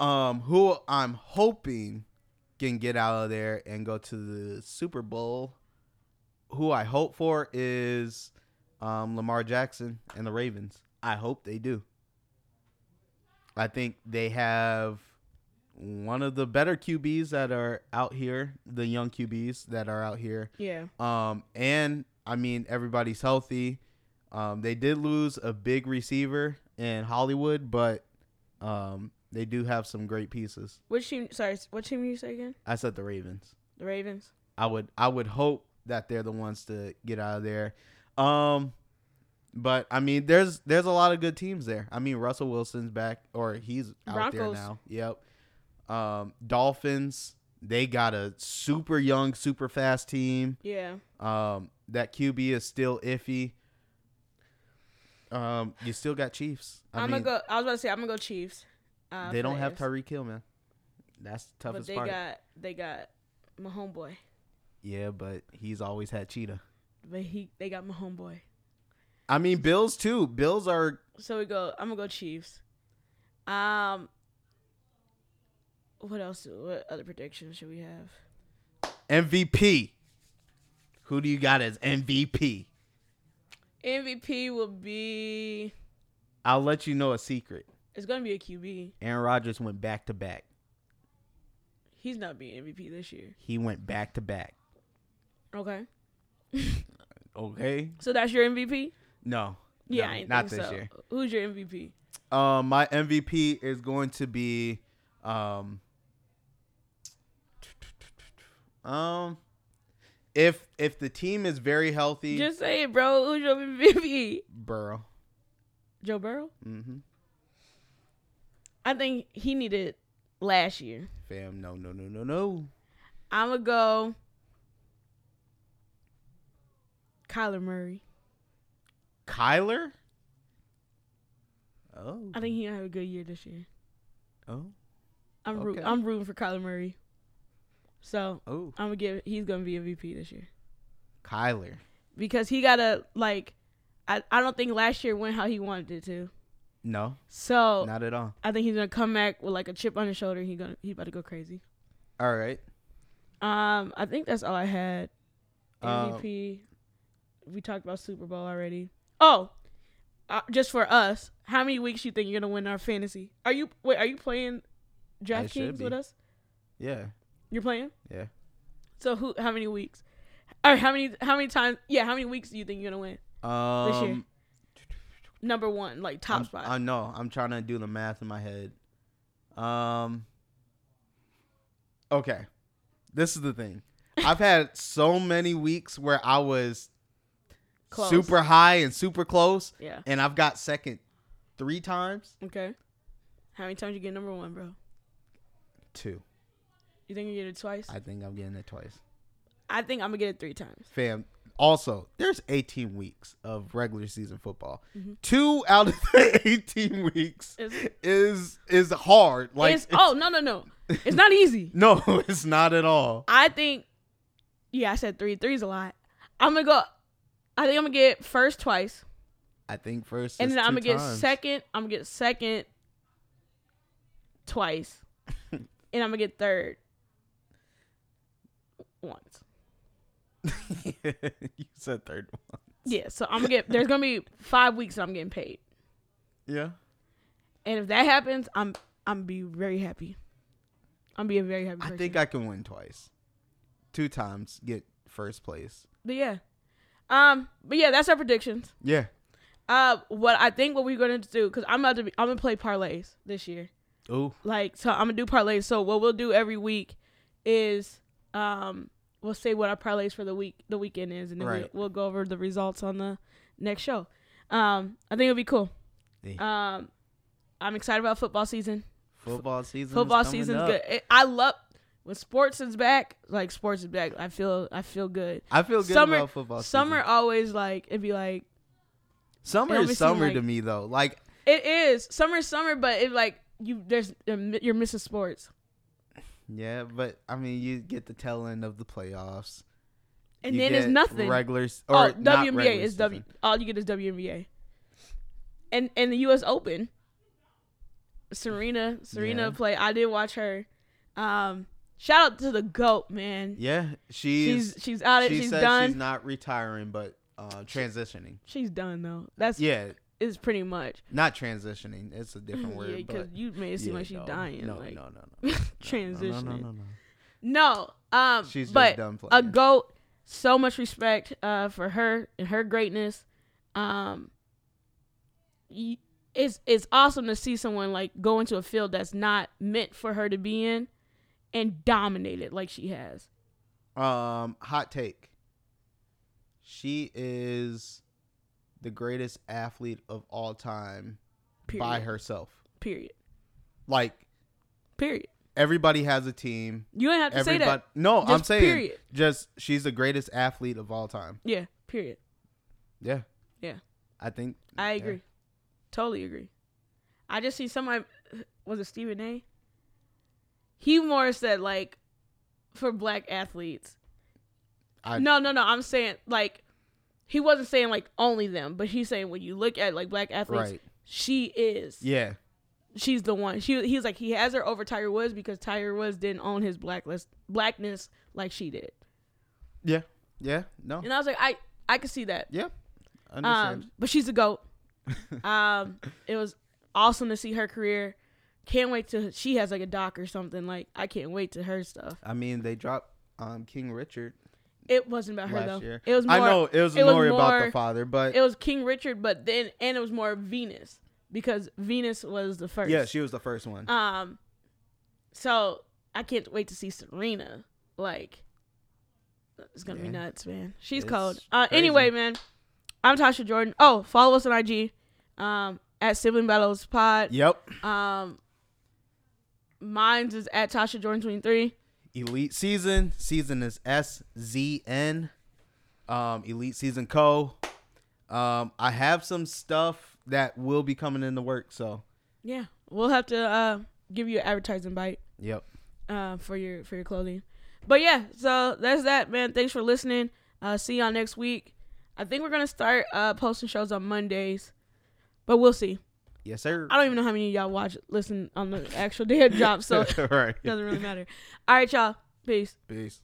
Um, who I'm hoping can get out of there and go to the Super Bowl. Who I hope for is um, Lamar Jackson and the Ravens. I hope they do. I think they have one of the better QBs that are out here, the young QBs that are out here. yeah, Um, and I mean everybody's healthy. Um, they did lose a big receiver in Hollywood, but um, they do have some great pieces. Which team? Sorry, what team you say again? I said the Ravens. The Ravens. I would I would hope that they're the ones to get out of there. Um but I mean there's there's a lot of good teams there. I mean Russell Wilson's back or he's out there now. Yep. Um Dolphins, they got a super young, super fast team. Yeah. Um that QB is still iffy. Um you still got Chiefs. I am gonna go. I was about to say I'm gonna go Chiefs. Uh, they don't have Tyreek Hill, man. That's the but they part. got they got my homeboy. yeah, but he's always had Cheetah. But he they got my homeboy. I mean Bills too. Bills are So we go. I'm gonna go Chiefs. Um. What else? What other predictions should we have? MVP. Who do you got as MVP? MVP will be. I'll let you know a secret. It's gonna be a QB. Aaron Rodgers went back to back. He's not being MVP this year. He went back to back. Okay. [laughs] Okay. So that's your MVP? No. Yeah, no, not this so. year. Who's your MVP? Um, my MVP is going to be um um if if the team is very healthy, Just say it, bro. Who's your MVP? Burrow. Joe Burrow. Mm-hmm. I think he needed last year. Fam, no, no, no, no, no. I'm gonna go. Kyler Murray. Kyler. Oh. I think he's gonna have a good year this year. Oh. I'm root, Okay. I'm rooting for Kyler Murray. So Oh. I'm gonna give he's gonna be MVP this year Kyler. because he gotta like. I, I don't think last year went how he wanted it to. No, So not at all. I think he's gonna come back with like a chip on his shoulder. He gonna he about to go crazy. All right. Um, I think that's all I had. Um, MVP. we talked about Super Bowl already. Oh, uh, just for us, how many weeks you think you're gonna win our fantasy? Are you wait? Are you playing DraftKings with us? Yeah. You're playing. Yeah. So who? How many weeks? All right. how many? How many times? Yeah, how many weeks do you think you're gonna win? Um. year. Number one, like top I'm, spot. I know. I'm trying to do the math in my head. Um. Okay, this is the thing. I've had so many weeks where I was Close. super high and super close, yeah. and I've got second three times. Okay. How many times you get number one, bro? Two. You think you get it twice? I, think I'm getting it twice. I think I'm gonna get it three times. Fam. Also, there's 18 weeks of regular season football. Mm-hmm. Two out of the [laughs] 18 weeks Is- is is hard. Like, it's, oh no no no, it's not [laughs] easy. no, [laughs] it's not at all. I think, yeah, I said three. Three's a lot. I'm gonna go. I think I'm gonna get first twice, I think first, and then I'm gonna get second. I'm gonna get second twice, [laughs] and I'm gonna get third once. [laughs] you said third one. Yeah, so I'm gonna get. There's gonna be five weeks that I'm getting paid, Yeah. and if that happens, I'm I'm be very happy. I'm be a very happy. I think I can win twice. Two times, get first place. But yeah, um, but yeah, that's our predictions. Yeah. Uh, what I think what we're gonna do because I'm about to be I'm gonna play parlays this year. Oh, Like so, I'm gonna do parlays. So what we'll do every week is um we'll say what our parlays for the week the weekend is, and then Right. we'll, we'll go over the results on the next show. Um, I think it'll be cool. Yeah. Um, I'm excited about football season. football season. Football season's up. good. It, I love when sports is back. Like sports is back. I feel I feel good. I feel good Summer- about football. Summer always like it'd be like summer is summer like- to me though. Like it is summer is summer, but it like you there's you're missing sports. yeah, but I mean, you get the tail end of the playoffs. And You then it's nothing. Regulars oh, or not WNBA is W. season. All you get is WNBA. And and the U.S. Open. Serena, Serena Yeah. play. I did watch her. Um, shout out to the goat man. Yeah, she's she's she's out. It. she She's said done. she's not retiring, but uh, transitioning. she's done though. That's Yeah, It's pretty much. not transitioning. It's a different [laughs] word. Yeah, because you made it seem yeah, like she's no, dying. No, like, no, no, no. [laughs] transitioning. No, no, no, no. No, um, She's just but done a goat. So much respect uh, for her and her greatness. Um, it's it's awesome to see someone like go into a field that's not meant for her to be in and dominated like she has. Um, hot take. She is the greatest athlete of all time Period. by herself. Period. Like Period. everybody has a team. You don't have to say Everybody. that. No, I'm saying period. just she's the greatest athlete of all time. Yeah. Period. Yeah. Yeah. I think I yeah. agree. Totally agree. I just see somebody was it Stephen A. He more said like for black athletes. I, no, no, no. I'm saying like he wasn't saying like only them, but he's saying when you look at like black athletes, Right. she is. Yeah. She's the one. She he's like he has her over Tiger Woods because Tiger Woods didn't own his blacklist blackness like she did. Yeah. Yeah. No. And I was like, I I could see that. Yeah. Understand. Um, but she's a goat. [laughs] um, it was awesome to see her career. Can't wait till she has like a doc or something. Like I can't wait to her stuff. I mean, they dropped um King Richard It wasn't about her though. year. It was more. I know it was it was more about the father, but It was King Richard, but then and it was more Venus because Venus was the first. yeah, she was the first one. Um, so I can't wait to see Serena. Like, it's gonna be nuts, man. She's It's cold. Uh, crazy. anyway, man, I'm Tasha Jordan. Oh, follow us on IG, um, at Sibling Battles Pod. yep. Um, mine's is at Tasha Jordan 23. Elite season. Season is S Z N. Um, Elite season co. Um, I have some stuff that will be coming in the work. So, Yeah, we'll have to uh give you an advertising bite. yep. uh, for your for your clothing. But yeah, so that's that, man. Thanks for listening. Uh, see y'all next week. I think we're gonna start uh, posting shows on Mondays, but we'll see. Yes, sir. I don't even know how many of y'all watch listen on the actual day of drop, so [laughs] it right. doesn't really matter. All right, y'all. Peace. Peace.